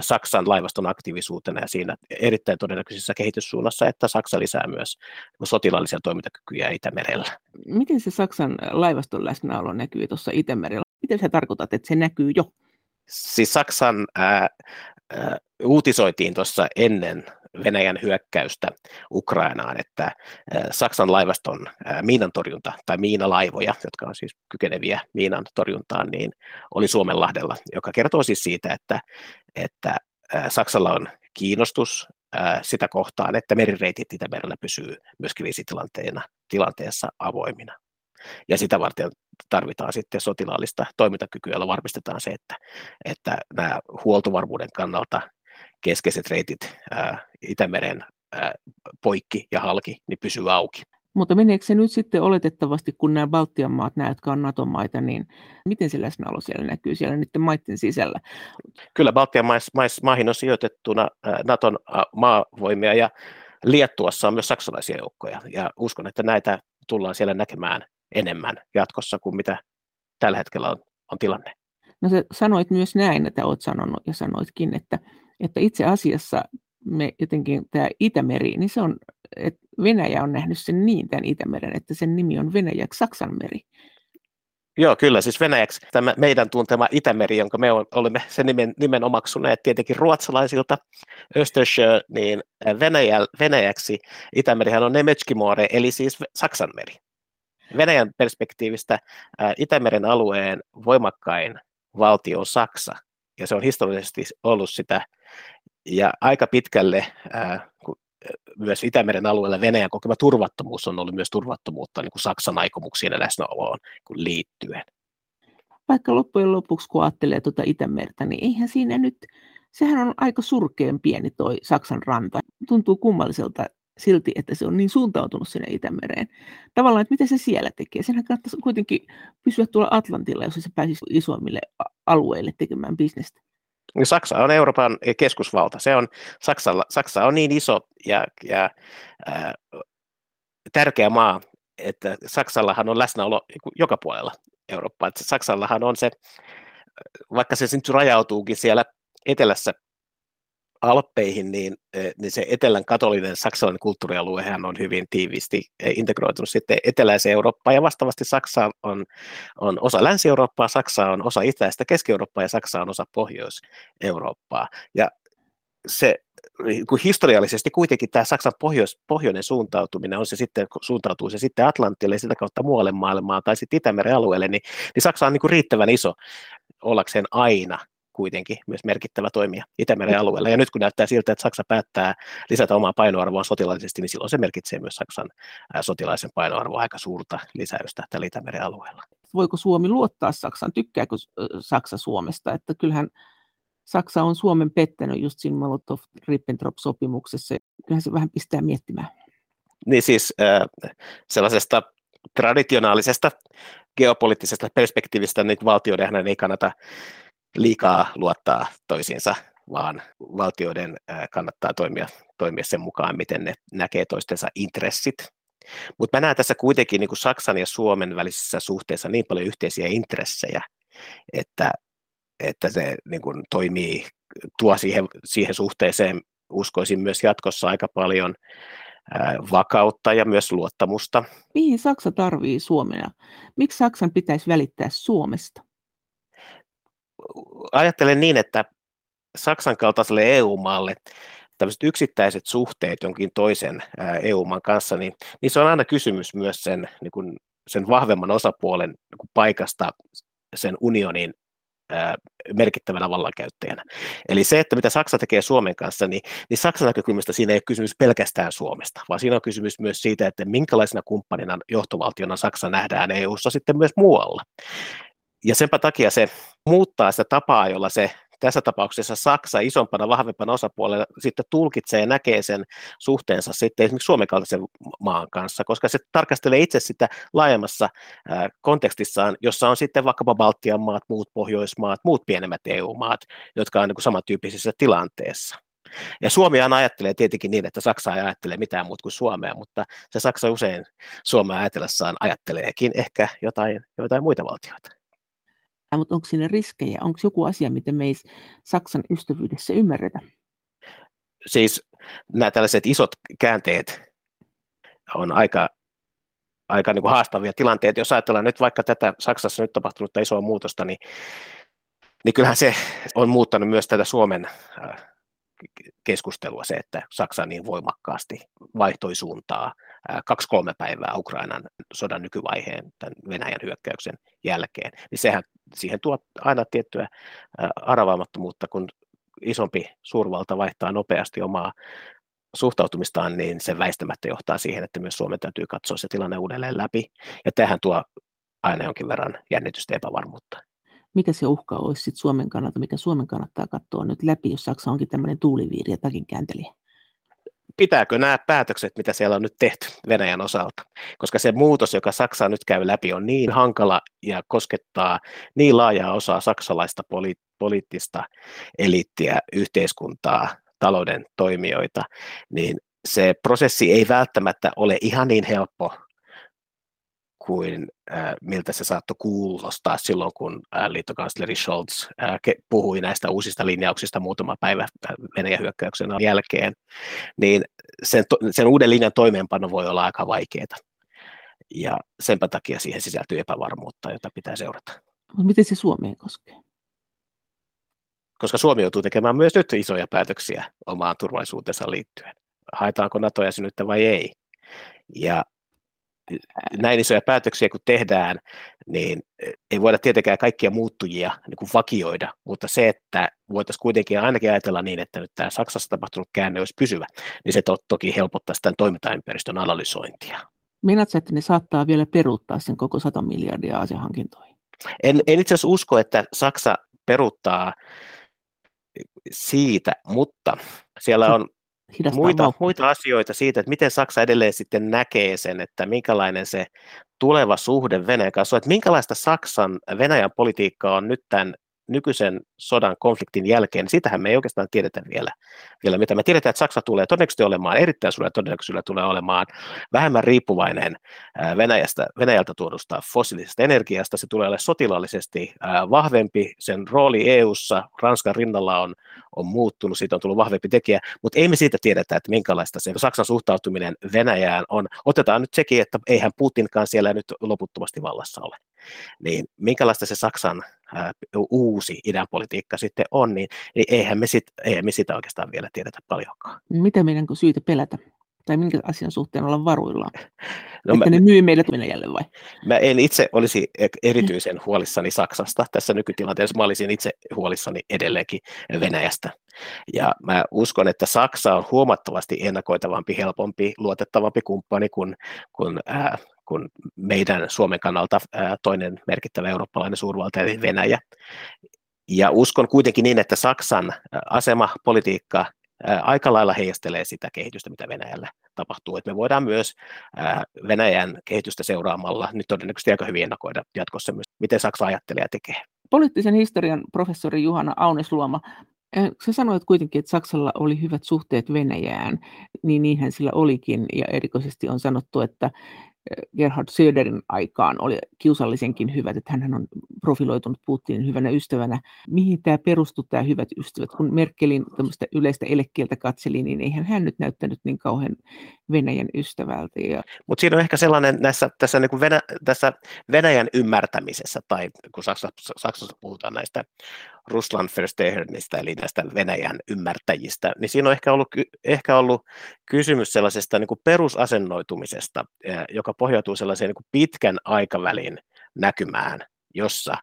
Saksan laivaston aktiivisuutena ja siinä erittäin todennäköisessä kehityssuunnassa, että Saksa lisää myös sotilaallisia toimintakykyjä Itämerellä. Miten se Saksan laivaston läsnäolo näkyy tuossa Itämerellä? Miten sä tarkoitat, että se näkyy jo? Siis Saksan ää, uutisoitiin tuossa ennen Venäjän hyökkäystä Ukrainaan, että Saksan laivaston miinantorjunta tai miinalaivoja, jotka on siis kykeneviä miinan torjuntaan, niin oli Suomenlahdella, joka kertoo siis siitä, että, että Saksalla on kiinnostus sitä kohtaan, että merireitit Itämerellä pysyy myös kriisitilanteessa avoimina. Ja sitä varten tarvitaan sitten sotilaallista toimintakykyä, jolla varmistetaan se, että, että nämä huoltovarmuuden kannalta keskeiset reitit ää, Itämeren ää, poikki ja halki, niin pysyy auki. Mutta meneekö se nyt sitten oletettavasti, kun nämä Baltian maat, nämä, jotka on NATO-maita, niin miten se läsnäolo siellä näkyy siellä niiden maiden sisällä? Kyllä Baltian mais, mais, maihin on sijoitettuna Naton maavoimia ja Liettuassa on myös saksalaisia joukkoja ja uskon, että näitä tullaan siellä näkemään enemmän jatkossa kuin mitä tällä hetkellä on, on tilanne. No sä sanoit myös näin, että olet sanonut ja sanoitkin, että että itse asiassa me jotenkin tämä Itämeri, niin se on, että Venäjä on nähnyt sen niin tämän Itämeren, että sen nimi on Venäjäksi Saksan meri. Joo, kyllä, siis Venäjäksi tämä meidän tuntema Itämeri, jonka me olemme sen nimen, nimen omaksuneet tietenkin ruotsalaisilta, Östersjö, niin Venäjä, Venäjäksi Itämerihän on Nemetskimore, eli siis Saksan meri. Venäjän perspektiivistä Itämeren alueen voimakkain valtio on Saksa, ja se on historiallisesti ollut sitä ja aika pitkälle ää, myös Itämeren alueella Venäjän kokema turvattomuus on ollut myös turvattomuutta niin kuin Saksan aikomuksiin ja läsnäoloon niin liittyen. Vaikka loppujen lopuksi, kun ajattelee tuota Itämertä, niin eihän siinä nyt, sehän on aika surkeen pieni toi Saksan ranta. Tuntuu kummalliselta silti, että se on niin suuntautunut sinne Itämereen. Tavallaan, että mitä se siellä tekee? Senhän kannattaisi kuitenkin pysyä tuolla Atlantilla, jos se pääsisi isommille alueille tekemään bisnestä. Niin Saksa on Euroopan keskusvalta. Se on, Saksalla, Saksa on niin iso ja, ja ää, tärkeä maa, että Saksallahan on läsnäolo joka puolella Eurooppaa. Saksallahan on se, vaikka se nyt rajautuukin siellä etelässä Alppeihin, niin, eh, niin se etelän katolinen saksalainen kulttuurialuehan on hyvin tiiviisti eh, integroitunut sitten eteläiseen Eurooppaan, ja vastaavasti Saksa on, on osa Länsi-Eurooppaa, Saksa on osa itäistä Keski-Eurooppaa, ja Saksa on osa Pohjois-Eurooppaa. Ja se kun historiallisesti kuitenkin tämä Saksan pohjois, pohjoinen suuntautuminen on se sitten, suuntautuu se sitten Atlantille ja sitä kautta muualle maailmaan tai sitten Itämeren alueelle, niin, niin Saksa on niin kuin riittävän iso ollakseen aina kuitenkin myös merkittävä toimija Itämeren alueella. Ja nyt kun näyttää siltä, että Saksa päättää lisätä omaa painoarvoa sotilaallisesti, niin silloin se merkitsee myös Saksan sotilaisen painoarvoa aika suurta lisäystä tällä Itämeren alueella. Voiko Suomi luottaa Saksaan? Tykkääkö Saksa Suomesta? Että kyllähän Saksa on Suomen pettänyt just siinä Molotov-Ribbentrop-sopimuksessa. Kyllähän se vähän pistää miettimään. Niin siis äh, sellaisesta traditionaalisesta geopoliittisesta perspektiivistä niin valtioiden ei kannata liikaa luottaa toisiinsa, vaan valtioiden kannattaa toimia, toimia sen mukaan, miten ne näkee toistensa intressit. Mutta mä näen tässä kuitenkin niin kuin Saksan ja Suomen välisissä suhteissa niin paljon yhteisiä intressejä, että, että se niin kuin toimii, tuo siihen, siihen suhteeseen uskoisin myös jatkossa aika paljon vakautta ja myös luottamusta. Mihin Saksa tarvii Suomea? Miksi Saksan pitäisi välittää Suomesta? Ajattelen niin, että Saksan kaltaiselle EU-maalle tämmöiset yksittäiset suhteet jonkin toisen EU-maan kanssa, niin, niin se on aina kysymys myös sen, niin kuin, sen vahvemman osapuolen niin kuin paikasta sen unionin merkittävänä vallankäyttäjänä. Eli se, että mitä Saksa tekee Suomen kanssa, niin, niin Saksan näkökulmasta siinä ei ole kysymys pelkästään Suomesta, vaan siinä on kysymys myös siitä, että minkälaisena kumppanina johtovaltiona Saksa nähdään EU-ssa sitten myös muualla. Ja senpä takia se muuttaa sitä tapaa, jolla se tässä tapauksessa Saksa isompana, vahvempana osapuolella sitten tulkitsee ja näkee sen suhteensa sitten esimerkiksi Suomen kaltaisen maan kanssa, koska se tarkastelee itse sitä laajemmassa kontekstissaan, jossa on sitten vaikkapa Baltian maat, muut Pohjoismaat, muut pienemmät EU-maat, jotka on niin samantyyppisessä tilanteessa. Ja Suomi aina ajattelee tietenkin niin, että Saksa ei ajattele mitään muuta kuin Suomea, mutta se Saksa usein Suomea ajatellessaan ajatteleekin ehkä jotain, jotain muita valtioita mutta onko siinä riskejä? Onko joku asia, mitä me ei Saksan ystävyydessä ymmärretä? Siis nämä tällaiset isot käänteet on aika, aika niin kuin haastavia tilanteita. Jos ajatellaan nyt vaikka tätä Saksassa nyt tapahtunutta isoa muutosta, niin, niin kyllähän se on muuttanut myös tätä Suomen äh, keskustelua se, että Saksa niin voimakkaasti vaihtoi suuntaa kaksi-kolme päivää Ukrainan sodan nykyvaiheen, tämän Venäjän hyökkäyksen jälkeen, niin sehän siihen tuo aina tiettyä arvaamattomuutta, kun isompi suurvalta vaihtaa nopeasti omaa suhtautumistaan, niin se väistämättä johtaa siihen, että myös Suomen täytyy katsoa se tilanne uudelleen läpi. Ja tähän tuo aina jonkin verran jännitystä epävarmuutta mikä se uhka olisi sit Suomen kannalta, mikä Suomen kannattaa katsoa nyt läpi, jos Saksa onkin tämmöinen tuuliviiri ja takin käänteli? Pitääkö nämä päätökset, mitä siellä on nyt tehty Venäjän osalta? Koska se muutos, joka Saksa nyt käy läpi, on niin hankala ja koskettaa niin laajaa osaa saksalaista poli- poliittista eliittiä, yhteiskuntaa, talouden toimijoita, niin se prosessi ei välttämättä ole ihan niin helppo kuin äh, miltä se saattoi kuulostaa silloin, kun äh, liittokansleri Scholz äh, ke- puhui näistä uusista linjauksista muutama päivä Venäjän hyökkäyksen jälkeen, niin sen, to- sen uuden linjan toimeenpano voi olla aika vaikeaa. Ja senpä takia siihen sisältyy epävarmuutta, jota pitää seurata. Miten se Suomeen koskee? Koska Suomi joutuu tekemään myös nyt isoja päätöksiä omaan turvallisuutensa liittyen. Haetaanko NATO-jäsenyyttä vai ei? Ja näin isoja päätöksiä kun tehdään, niin ei voida tietenkään kaikkia muuttujia niin kuin vakioida, mutta se, että voitaisiin kuitenkin ainakin ajatella niin, että nyt tämä Saksassa tapahtunut käänne olisi pysyvä, niin se to- toki helpottaa sitä toimintaympäristön analysointia. Minätkö, että ne saattaa vielä peruuttaa sen koko 100 miljardia asiahankintoihin? En, en itse asiassa usko, että Saksa peruuttaa siitä, mutta siellä on muita, muita asioita siitä, että miten Saksa edelleen sitten näkee sen, että minkälainen se tuleva suhde Venäjän kanssa on, että minkälaista Saksan Venäjän politiikka on nyt tämän nykyisen sodan konfliktin jälkeen, niin sitähän me ei oikeastaan tiedetä vielä, vielä mitä. Me tiedetään, että Saksa tulee todennäköisesti olemaan, erittäin suurella todennäköisyydellä tulee olemaan vähemmän riippuvainen Venäjästä, Venäjältä tuodusta fossiilisesta energiasta. Se tulee olemaan sotilaallisesti vahvempi, sen rooli EU:ssa Ranskan rinnalla on, on muuttunut, siitä on tullut vahvempi tekijä, mutta ei me siitä tiedetä, että minkälaista se Saksan suhtautuminen Venäjään on. Otetaan nyt sekin, että eihän Putinkaan siellä nyt loputtomasti vallassa ole. Niin minkälaista se Saksan ää, uusi idänpolitiikka sitten on, niin, niin eihän, me sit, eihän me sitä oikeastaan vielä tiedetä paljonkaan. Mitä meidän on syytä pelätä? Tai minkä asian suhteen olla varuillaan? No että mä, ne myy meille Venäjälle vai? Mä en itse olisi erityisen huolissani Saksasta tässä nykytilanteessa. Mä olisin itse huolissani edelleenkin Venäjästä. Ja mä uskon, että Saksa on huomattavasti ennakoitavampi, helpompi, luotettavampi kumppani kuin, kuin äh, kuin meidän Suomen kannalta toinen merkittävä eurooppalainen suurvalta, eli Venäjä. Ja uskon kuitenkin niin, että Saksan asema, politiikka aika lailla heijastelee sitä kehitystä, mitä Venäjällä tapahtuu. Että me voidaan myös Venäjän kehitystä seuraamalla nyt todennäköisesti aika hyvin ennakoida jatkossa myös, miten Saksa ajattelee ja tekee. Poliittisen historian professori Juhana Aunesluoma, Sä sanoit kuitenkin, että Saksalla oli hyvät suhteet Venäjään, niin niinhän sillä olikin, ja erikoisesti on sanottu, että Gerhard Söderin aikaan oli kiusallisenkin hyvät, että hän on profiloitunut Putinin hyvänä ystävänä. Mihin tämä perustui, tämä hyvät ystävät? Kun Merkelin yleistä elekieltä katseli, niin eihän hän nyt näyttänyt niin kauhean Venäjän ystävältä. Ja... Mutta siinä on ehkä sellainen näissä, tässä, niin kuin Venä, tässä Venäjän ymmärtämisessä, tai kun Saksassa, Saksassa puhutaan näistä Ruslan Verstehernistä, eli näistä Venäjän ymmärtäjistä, niin siinä on ehkä ollut, ehkä ollut kysymys sellaisesta niin kuin perusasennoitumisesta, joka pohjautuu sellaiseen niin kuin pitkän aikavälin näkymään, jossa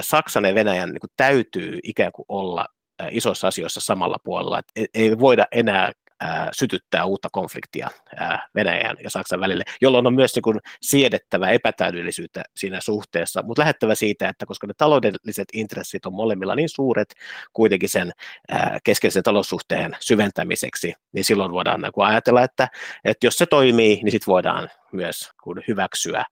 Saksan ja Venäjän niin kuin täytyy ikään kuin olla isoissa asioissa samalla puolella. Et ei voida enää ää, sytyttää uutta konfliktia Venäjän ja Saksan välille, jolloin on myös niin kuin, siedettävä epätäydellisyyttä siinä suhteessa, mutta lähettävä siitä, että koska ne taloudelliset intressit on molemmilla niin suuret kuitenkin sen keskeisen taloussuhteen syventämiseksi, niin silloin voidaan niin kuin, ajatella, että, että jos se toimii, niin sitten voidaan myös hyväksyä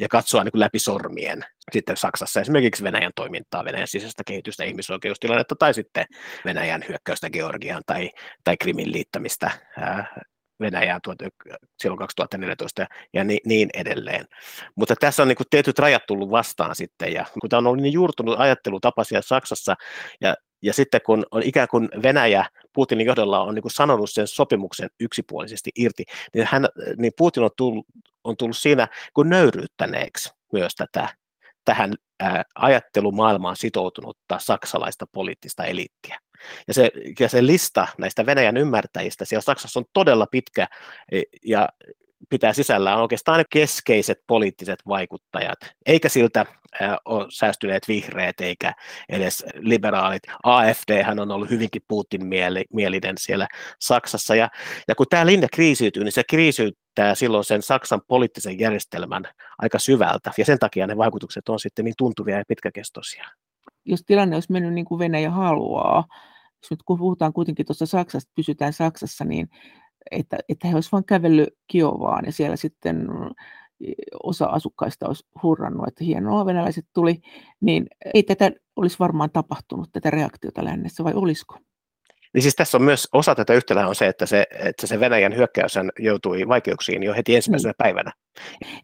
ja katsoa niin kuin läpi sormien sitten Saksassa esimerkiksi Venäjän toimintaa, Venäjän sisäistä kehitystä, ihmisoikeustilannetta tai sitten Venäjän hyökkäystä Georgiaan tai, tai Krimin liittämistä Venäjään silloin 2014 ja niin, niin edelleen. Mutta tässä on niin kuin tietyt rajat tullut vastaan sitten ja kun tämä on ollut niin juurtunut ajattelutapa siellä Saksassa ja ja sitten kun on ikään kuin Venäjä Putinin johdolla on niin kuin sanonut sen sopimuksen yksipuolisesti irti, niin, hän, niin Putin on tullut, on tullut siinä kuin nöyryyttäneeksi myös tätä, tähän ää, ajattelumaailmaan sitoutunutta saksalaista poliittista eliittiä. Ja se, ja se lista näistä Venäjän ymmärtäjistä siellä Saksassa on todella pitkä e, ja pitää sisällään oikeastaan ne keskeiset poliittiset vaikuttajat, eikä siltä ole säästyneet vihreät eikä edes liberaalit. AFD hän on ollut hyvinkin Putin mielinen siellä Saksassa, ja, ja kun tämä linja kriisiytyy, niin se kriisiyttää silloin sen Saksan poliittisen järjestelmän aika syvältä, ja sen takia ne vaikutukset on sitten niin tuntuvia ja pitkäkestoisia. Jos tilanne olisi mennyt niin kuin Venäjä haluaa, jos nyt kun puhutaan kuitenkin tuossa Saksasta, pysytään Saksassa, niin että, että he olisivat vain kävellyt Kiovaan ja siellä sitten osa asukkaista olisi hurrannut, että hienoa, venäläiset tuli, niin ei tätä olisi varmaan tapahtunut, tätä reaktiota lännessä, vai olisiko? Niin siis tässä on myös osa tätä yhtälöä on se, että se, että se Venäjän hyökkäys joutui vaikeuksiin jo heti ensimmäisenä mm. päivänä.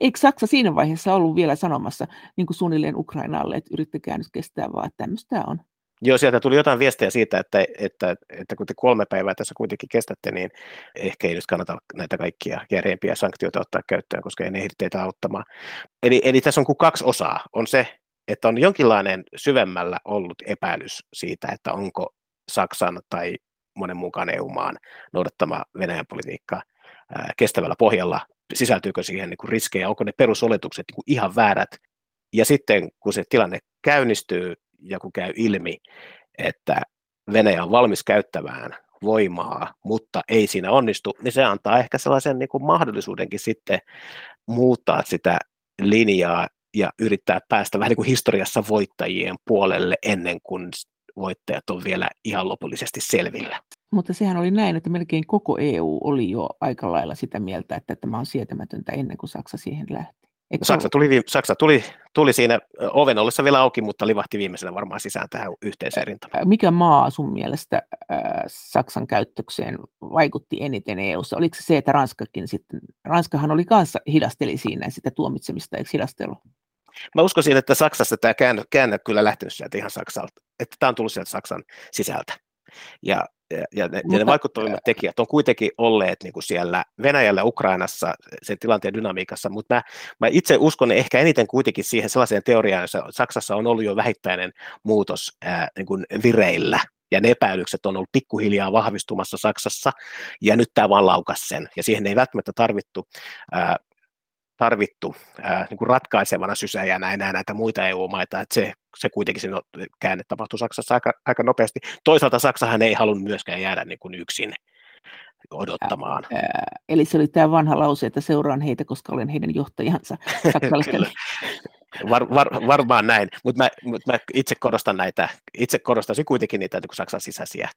Eikö Saksa siinä vaiheessa ollut vielä sanomassa niin kuin suunnilleen Ukrainalle, että yrittäkää nyt kestää vaan, että tämmöistä on? Joo, sieltä tuli jotain viestejä siitä, että, että, että kun te kolme päivää tässä kuitenkin kestätte, niin ehkä ei nyt kannata näitä kaikkia järeimpiä sanktioita ottaa käyttöön, koska ei ne ehdi teitä auttamaan. Eli, eli tässä on kuin kaksi osaa. On se, että on jonkinlainen syvemmällä ollut epäilys siitä, että onko Saksan tai monen mukaan EU-maan noudattama Venäjän politiikka kestävällä pohjalla, sisältyykö siihen niin kuin riskejä, onko ne perusoletukset niin kuin ihan väärät. Ja sitten kun se tilanne käynnistyy, ja kun käy ilmi, että Venäjä on valmis käyttämään voimaa, mutta ei siinä onnistu, niin se antaa ehkä sellaisen niin kuin mahdollisuudenkin sitten muuttaa sitä linjaa ja yrittää päästä vähän niin kuin historiassa voittajien puolelle ennen kuin voittajat on vielä ihan lopullisesti selvillä. Mutta sehän oli näin, että melkein koko EU oli jo aika lailla sitä mieltä, että tämä on sietämätöntä ennen kuin Saksa siihen lähti. Eikö Saksa, tuli, Saksa tuli, tuli siinä oven ollessa vielä auki, mutta livahti viimeisenä varmaan sisään tähän yhteiseen rintamaan. Mikä maa sun mielestä äh, Saksan käyttökseen vaikutti eniten EU-ssa? Oliko se se, että Ranskakin sitten, Ranskahan oli kanssa hidasteli siinä sitä tuomitsemista, eikö hidastelu? Mä uskoisin, että Saksassa tämä käänne, käänne kyllä lähtenyt sieltä ihan Saksalta, että tämä on tullut sieltä Saksan sisältä. Ja ja, ja, ne, Mutta, ne vaikuttavimmat tekijät on kuitenkin olleet niin kuin siellä Venäjällä, Ukrainassa, sen tilanteen dynamiikassa, mutta mä, mä itse uskon ehkä eniten kuitenkin siihen sellaiseen teoriaan, jossa Saksassa on ollut jo vähittäinen muutos ää, niin kuin vireillä, ja ne epäilykset on ollut pikkuhiljaa vahvistumassa Saksassa, ja nyt tämä vaan laukas sen, ja siihen ei välttämättä tarvittu ää, tarvittu ää, niin kuin ratkaisevana sysäjänä enää näitä muita EU-maita, että se, se kuitenkin se käänne tapahtui Saksassa aika, aika nopeasti. Toisaalta Saksahan ei halunnut myöskään jäädä niin kuin yksin odottamaan. Ää, eli se oli tämä vanha lause, että seuraan heitä, koska olen heidän johtajansa. Var, var, varmaan näin, mutta mä, mut mä itse korostan näitä, itse korostaisin kuitenkin niitä niin Saksan sisäisiä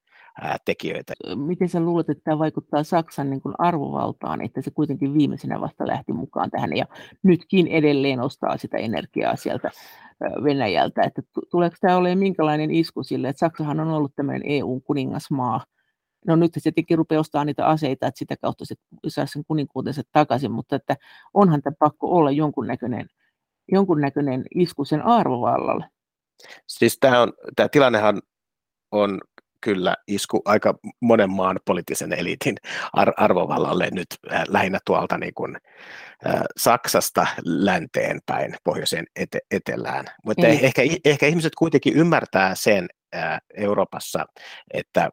ää, tekijöitä. Miten sä luulet, että tämä vaikuttaa Saksan niin kuin arvovaltaan, että se kuitenkin viimeisenä vasta lähti mukaan tähän ja nytkin edelleen ostaa sitä energiaa sieltä Venäjältä, että tuleeko tämä olemaan minkälainen isku sille, että Saksahan on ollut tämmöinen EU-kuningasmaa, no nyt se tietenkin rupeaa ostamaan niitä aseita, että sitä kautta se saa sen kuninkuutensa takaisin, mutta että onhan tämä pakko olla jonkunnäköinen, jonkunnäköinen isku sen arvovallalle. Siis tämä, on, tämä tilannehan on kyllä isku aika monen maan poliittisen eliitin ar- arvovallalle nyt äh, lähinnä tuolta niin kuin, äh, Saksasta länteen päin, pohjoiseen ete- etelään. Mutta ehkä, ehkä ihmiset kuitenkin ymmärtää sen äh, Euroopassa, että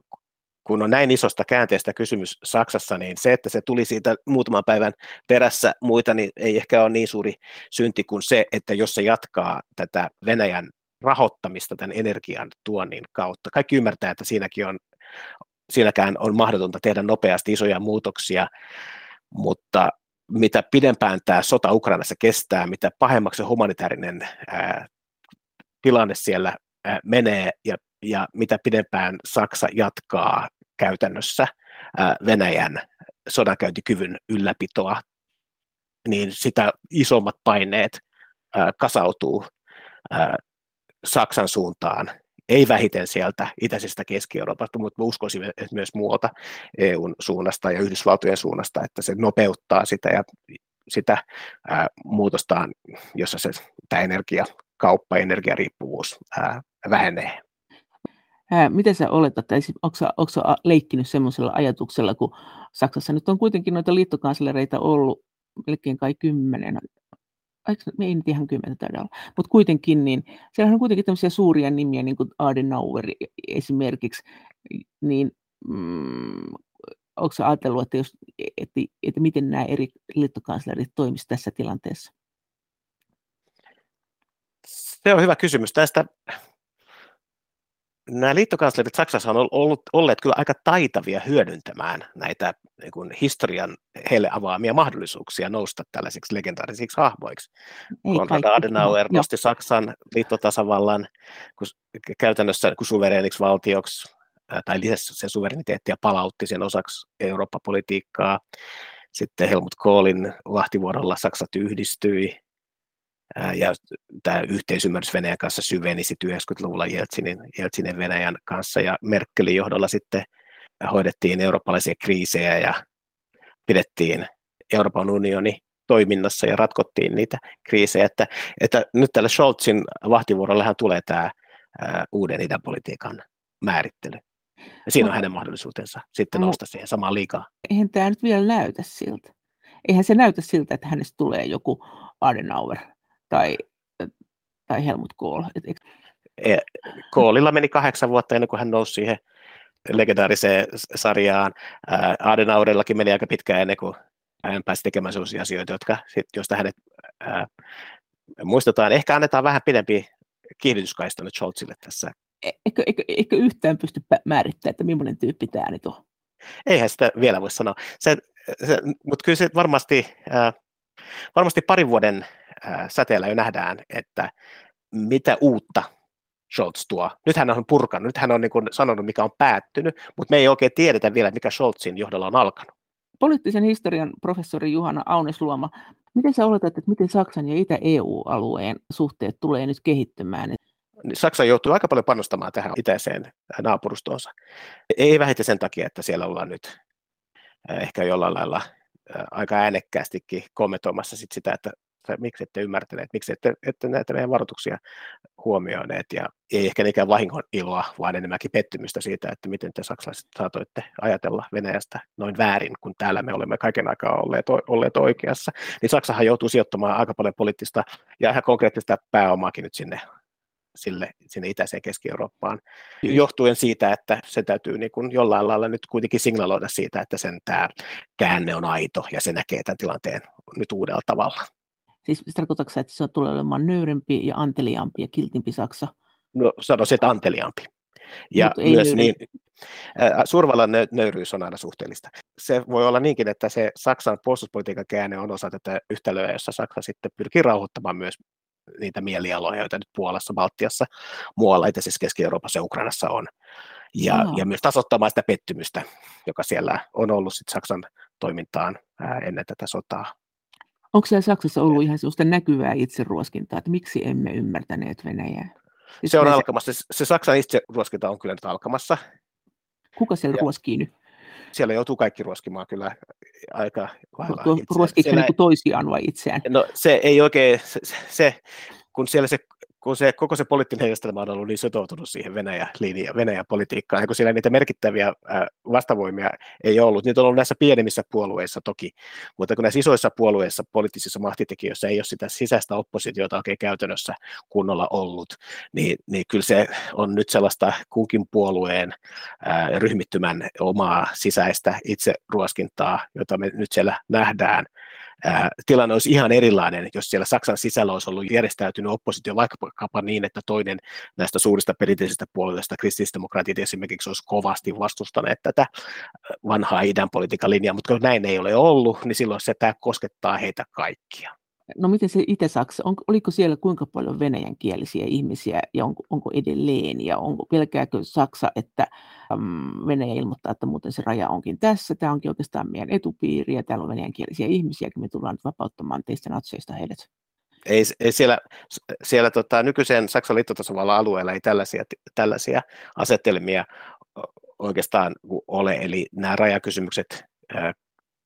kun on näin isosta käänteestä kysymys Saksassa, niin se, että se tuli siitä muutaman päivän perässä muita, niin ei ehkä ole niin suuri synti kuin se, että jos se jatkaa tätä Venäjän rahoittamista tämän energian tuonnin kautta. Kaikki ymmärtää, että siinäkin on, siinäkään on mahdotonta tehdä nopeasti isoja muutoksia, mutta mitä pidempään tämä sota Ukrainassa kestää, mitä pahemmaksi humanitaarinen ää, tilanne siellä ää, menee ja, ja mitä pidempään Saksa jatkaa käytännössä ää, Venäjän sodankäyntikyvyn ylläpitoa, niin sitä isommat paineet ää, kasautuu ää, Saksan suuntaan, ei vähiten sieltä itäisestä Keski-Euroopasta, mutta uskoisin että myös muualta EUn suunnasta ja Yhdysvaltojen suunnasta, että se nopeuttaa sitä ja sitä ää, muutostaan, jossa se tämä energiakauppa ja energiariippuvuus ää, vähenee. Ää, miten sä oletat, tai onko sä, leikkinyt semmoisella ajatuksella, kun Saksassa nyt on kuitenkin noita liittokanslereita ollut melkein kai kymmenen me ei nyt ihan kymmentä taida olla, mutta kuitenkin, niin siellä on kuitenkin tämmöisiä suuria nimiä, niin kuin Adenauer esimerkiksi, niin mm, onko ajatellut, että, jos, että, että miten nämä eri liittokanslerit toimisivat tässä tilanteessa? Se on hyvä kysymys. Tästä nämä liittokanslerit Saksassa on ollut, olleet kyllä aika taitavia hyödyntämään näitä niin kuin historian heille avaamia mahdollisuuksia nousta tällaisiksi legendaarisiksi hahmoiksi. Konrad Adenauer nosti Saksan liittotasavallan kun, käytännössä kun suvereeniksi valtioksi, tai lisäsi sen suvereniteettia palautti sen osaksi Eurooppa-politiikkaa. Sitten Helmut Kohlin vahtivuorolla Saksat yhdistyi, ja tämä yhteisymmärrys Venäjän kanssa syveni sitten 90-luvulla Jeltsinin, Jeltsinin Venäjän kanssa ja Merkelin johdolla sitten hoidettiin eurooppalaisia kriisejä ja pidettiin Euroopan unioni toiminnassa ja ratkottiin niitä kriisejä, että, että nyt tällä Scholzin vahtivuorollehan tulee tämä ää, uuden idänpolitiikan määrittely. Ja siinä on hänen mahdollisuutensa sitten nousta siihen samaan liikaa. Eihän tämä nyt vielä näytä siltä. Eihän se näytä siltä, että hänestä tulee joku Adenauer tai, tai Helmut Kohl. E, Kohlilla meni kahdeksan vuotta ennen kuin hän nousi siihen legendaariseen sarjaan. Adenauerillakin meni aika pitkään ennen kuin hän pääsi tekemään sellaisia asioita, jotka, joista hänet ää, muistetaan. Ehkä annetaan vähän pidempi kiihdytyskaista nyt Scholzille tässä. E, eikö, eikö, eikö yhtään pysty määrittämään, että millainen tyyppi tämä nyt on? Eihän sitä vielä voi sanoa. Se, se, mutta kyllä se varmasti, ää, varmasti parin vuoden säteellä jo nähdään, että mitä uutta Scholz tuo. Nyt hän on purkanut, nyt hän on niin sanonut, mikä on päättynyt, mutta me ei oikein tiedetä vielä, mikä Scholzin johdolla on alkanut. Poliittisen historian professori Juhana Aunesluoma, miten sä oletat, että miten Saksan ja Itä-EU-alueen suhteet tulee nyt kehittymään? Saksa joutuu aika paljon panostamaan tähän itäiseen naapurustoonsa. Ei vähiten sen takia, että siellä ollaan nyt ehkä jollain lailla aika äänekkäästikin kommentoimassa sit sitä, että miksi ette ymmärtäneet, miksi ette, ette näitä meidän varoituksia huomioineet, ja ei ehkä niinkään vahingon iloa, vaan enemmänkin pettymystä siitä, että miten te saksalaiset saatoitte ajatella Venäjästä noin väärin, kun täällä me olemme kaiken aikaa olleet, olleet oikeassa. Niin Saksahan joutuu sijoittamaan aika paljon poliittista ja ihan konkreettista pääomaakin nyt sinne sille, sinne itäiseen Keski-Eurooppaan, johtuen siitä, että se täytyy niin kuin jollain lailla nyt kuitenkin signaloida siitä, että sen tämä käänne on aito ja se näkee tämän tilanteen nyt uudella tavalla. Siis tarkoitatko että se tulee olemaan nöyrempi ja anteliaampi ja kiltimpi Saksa? No sanoisin, että anteliaampi. Ja Mut myös niin, suurvallan nöyryys on aina suhteellista. Se voi olla niinkin, että se Saksan puolustuspolitiikan käänne on osa tätä yhtälöä, jossa Saksa sitten pyrkii rauhoittamaan myös niitä mielialoja, joita nyt Puolassa, Baltiassa, muualla, itse asiassa Keski-Euroopassa ja Ukrainassa on. Ja, no. ja myös tasoittamaan sitä pettymystä, joka siellä on ollut sit Saksan toimintaan ää, ennen tätä sotaa. Onko siellä Saksassa ollut ihan sellaista näkyvää itseruoskintaa, että miksi emme ymmärtäneet Venäjää? Siis se on se... alkamassa. Se, se Saksan itseruoskinta on kyllä nyt alkamassa. Kuka siellä ja ruoskii nyt? Siellä joutuu kaikki ruoskimaan kyllä aika lailla Ruoskiiko siellä... niin toisiaan vai itseään? No se ei oikein, se, se kun siellä se kun se, koko se poliittinen järjestelmä on ollut niin sitoutunut siihen Venäjä-linjaan, Venäjä-politiikkaan, kun siellä niitä merkittäviä vastavoimia ei ollut. Niitä on ollut näissä pienemmissä puolueissa toki, mutta kun näissä isoissa puolueissa, poliittisissa mahtitekijöissä ei ole sitä sisäistä oppositiota oikein käytännössä kunnolla ollut, niin, niin kyllä se on nyt sellaista kunkin puolueen ryhmittymän omaa sisäistä itseruoskintaa, jota me nyt siellä nähdään tilanne olisi ihan erilainen, jos siellä Saksan sisällä olisi ollut järjestäytynyt oppositio vaikkapa niin, että toinen näistä suurista perinteisistä puolueista, kristillisdemokraatit esimerkiksi, olisi kovasti vastustaneet tätä vanhaa idän politiikan linjaa, mutta kun näin ei ole ollut, niin silloin se tämä koskettaa heitä kaikkia. No miten se Itä-Saksa, on, oliko siellä kuinka paljon venäjänkielisiä ihmisiä ja onko, onko edelleen? Ja onko, pelkääkö Saksa, että äm, Venäjä ilmoittaa, että muuten se raja onkin tässä, tämä onkin oikeastaan meidän etupiiri ja täällä on venäjänkielisiä ihmisiä, me tullaan nyt vapauttamaan teistä natseista heidät. Ei, ei siellä, siellä tota, nykyisen Saksan liittotasavallan alueella ei tällaisia, tällaisia asetelmia oikeastaan ole, eli nämä rajakysymykset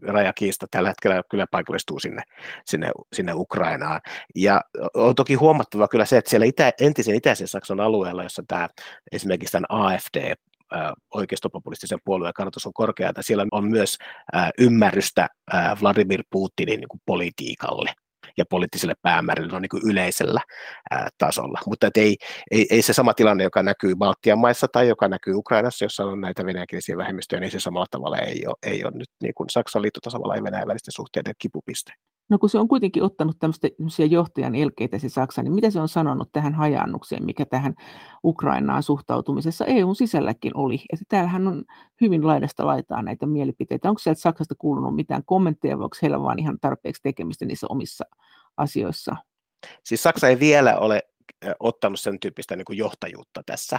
rajakiista tällä hetkellä kyllä paikallistuu sinne, sinne, sinne Ukrainaan. Ja on toki huomattava kyllä se, että siellä itä, entisen itäisen Saksan alueella, jossa tämä esimerkiksi tämän AFD oikeistopopulistisen puolueen kannatus on korkea, että siellä on myös ymmärrystä Vladimir Putinin niin politiikalle ja poliittiselle päämäärille on niin kuin yleisellä ää, tasolla. Mutta ei, ei, ei, se sama tilanne, joka näkyy Baltian maissa tai joka näkyy Ukrainassa, jossa on näitä venäjänkielisiä vähemmistöjä, niin se samalla tavalla ei ole, ei ole nyt niin kuin Saksan liittotasavallan ja Venäjän välisten suhteiden kipupiste. No kun se on kuitenkin ottanut tämmöisiä johtajan elkeitä se Saksa, niin mitä se on sanonut tähän hajannukseen, mikä tähän Ukrainaan suhtautumisessa EUn sisälläkin oli? Että täällähän on hyvin laidasta laitaa näitä mielipiteitä. Onko sieltä Saksasta kuulunut mitään kommentteja, vai onko heillä vaan ihan tarpeeksi tekemistä niissä omissa asioissa? Siis Saksa ei vielä ole ottanut sen tyyppistä niin kuin johtajuutta tässä,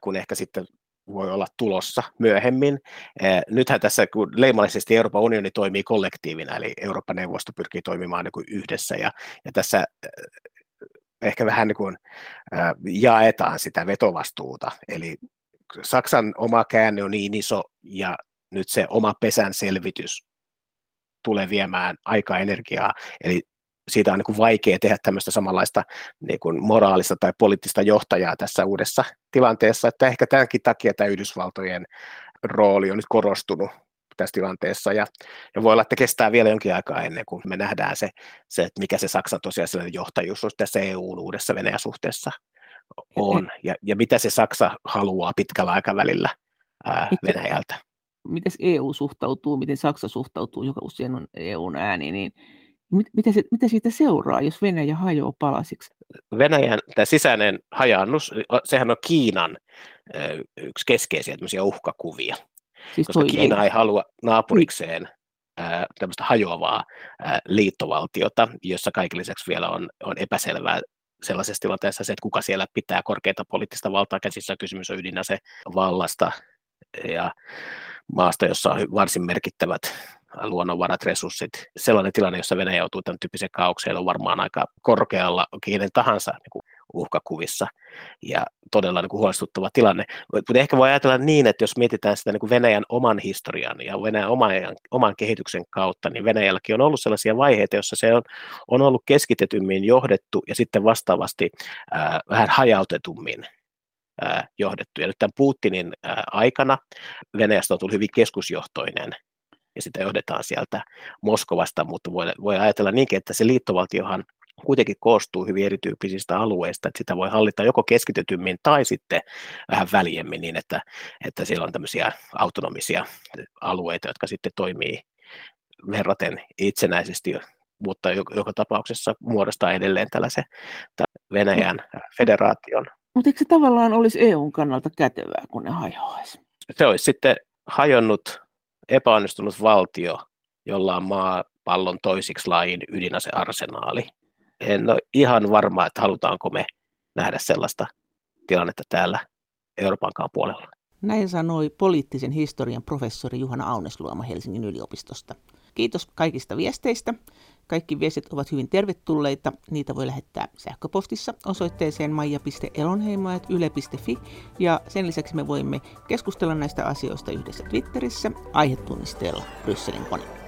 kun ehkä sitten voi olla tulossa myöhemmin. Nythän tässä, kun leimallisesti Euroopan unioni toimii kollektiivina, eli Euroopan neuvosto pyrkii toimimaan niin kuin yhdessä, ja, ja tässä ehkä vähän niin kuin jaetaan sitä vetovastuuta, eli Saksan oma käänne on niin iso, ja nyt se oma pesän selvitys tulee viemään aikaa energiaa, eli siitä on niin kuin vaikea tehdä tämmöistä samanlaista niin kuin moraalista tai poliittista johtajaa tässä uudessa tilanteessa, että ehkä tämänkin takia tämä Yhdysvaltojen rooli on nyt korostunut tässä tilanteessa, ja, ja voi olla, että kestää vielä jonkin aikaa ennen kuin me nähdään se, se että mikä se Saksan tosiasiallinen johtajuus tässä EUn uudessa Venäjä-suhteessa on, ja, ja mitä se Saksa haluaa pitkällä aikavälillä ää, Venäjältä. Miten EU suhtautuu, miten Saksa suhtautuu, joka usein on EUn ääni, niin mitä, se, mitä siitä seuraa, jos Venäjä hajoaa palasiksi? Venäjän tämä sisäinen hajannus, sehän on Kiinan yksi keskeisiä uhkakuvia, siis koska Kiina ei. ei halua naapurikseen ää, tämmöistä hajoavaa ää, liittovaltiota, jossa kaiken lisäksi vielä on, on epäselvää sellaisessa tilanteessa se, että kuka siellä pitää korkeita poliittista valtaa käsissä, kysymys on ydinase vallasta ja maasta, jossa on varsin merkittävät luonnonvarat, resurssit. Sellainen tilanne, jossa Venäjä joutuu tämän tyyppisen kaaukseen, on varmaan aika korkealla kenen tahansa niin kuin uhkakuvissa ja todella niin kuin huolestuttava tilanne. Mutta ehkä voi ajatella niin, että jos mietitään sitä niin kuin Venäjän oman historian ja Venäjän oman, oman kehityksen kautta, niin Venäjälläkin on ollut sellaisia vaiheita, joissa se on, on ollut keskitetymmin johdettu ja sitten vastaavasti ää, vähän hajautetummin johdettu. Ja nyt tämän Putinin aikana Venäjästä on tullut hyvin keskusjohtoinen ja sitä johdetaan sieltä Moskovasta, mutta voi, voi ajatella niinkin, että se liittovaltiohan kuitenkin koostuu hyvin erityyppisistä alueista, että sitä voi hallita joko keskitetymmin tai sitten vähän väljemmin niin, että, että siellä on tämmöisiä autonomisia alueita, jotka sitten toimii verraten itsenäisesti, mutta joka tapauksessa muodostaa edelleen tällaisen Venäjän federaation. Mutta eikö se tavallaan olisi EUn kannalta kätevää, kun ne hajoaisi? Se olisi sitten hajonnut epäonnistunut valtio, jolla on maapallon toisiksi laajin ydinasearsenaali. En ole ihan varma, että halutaanko me nähdä sellaista tilannetta täällä Euroopankaan puolella. Näin sanoi poliittisen historian professori Juhana Aunesluoma Helsingin yliopistosta. Kiitos kaikista viesteistä. Kaikki viestit ovat hyvin tervetulleita. Niitä voi lähettää sähköpostissa osoitteeseen maija.elonheimo.yle.fi ja sen lisäksi me voimme keskustella näistä asioista yhdessä Twitterissä aihetunnisteella Brysselin kone.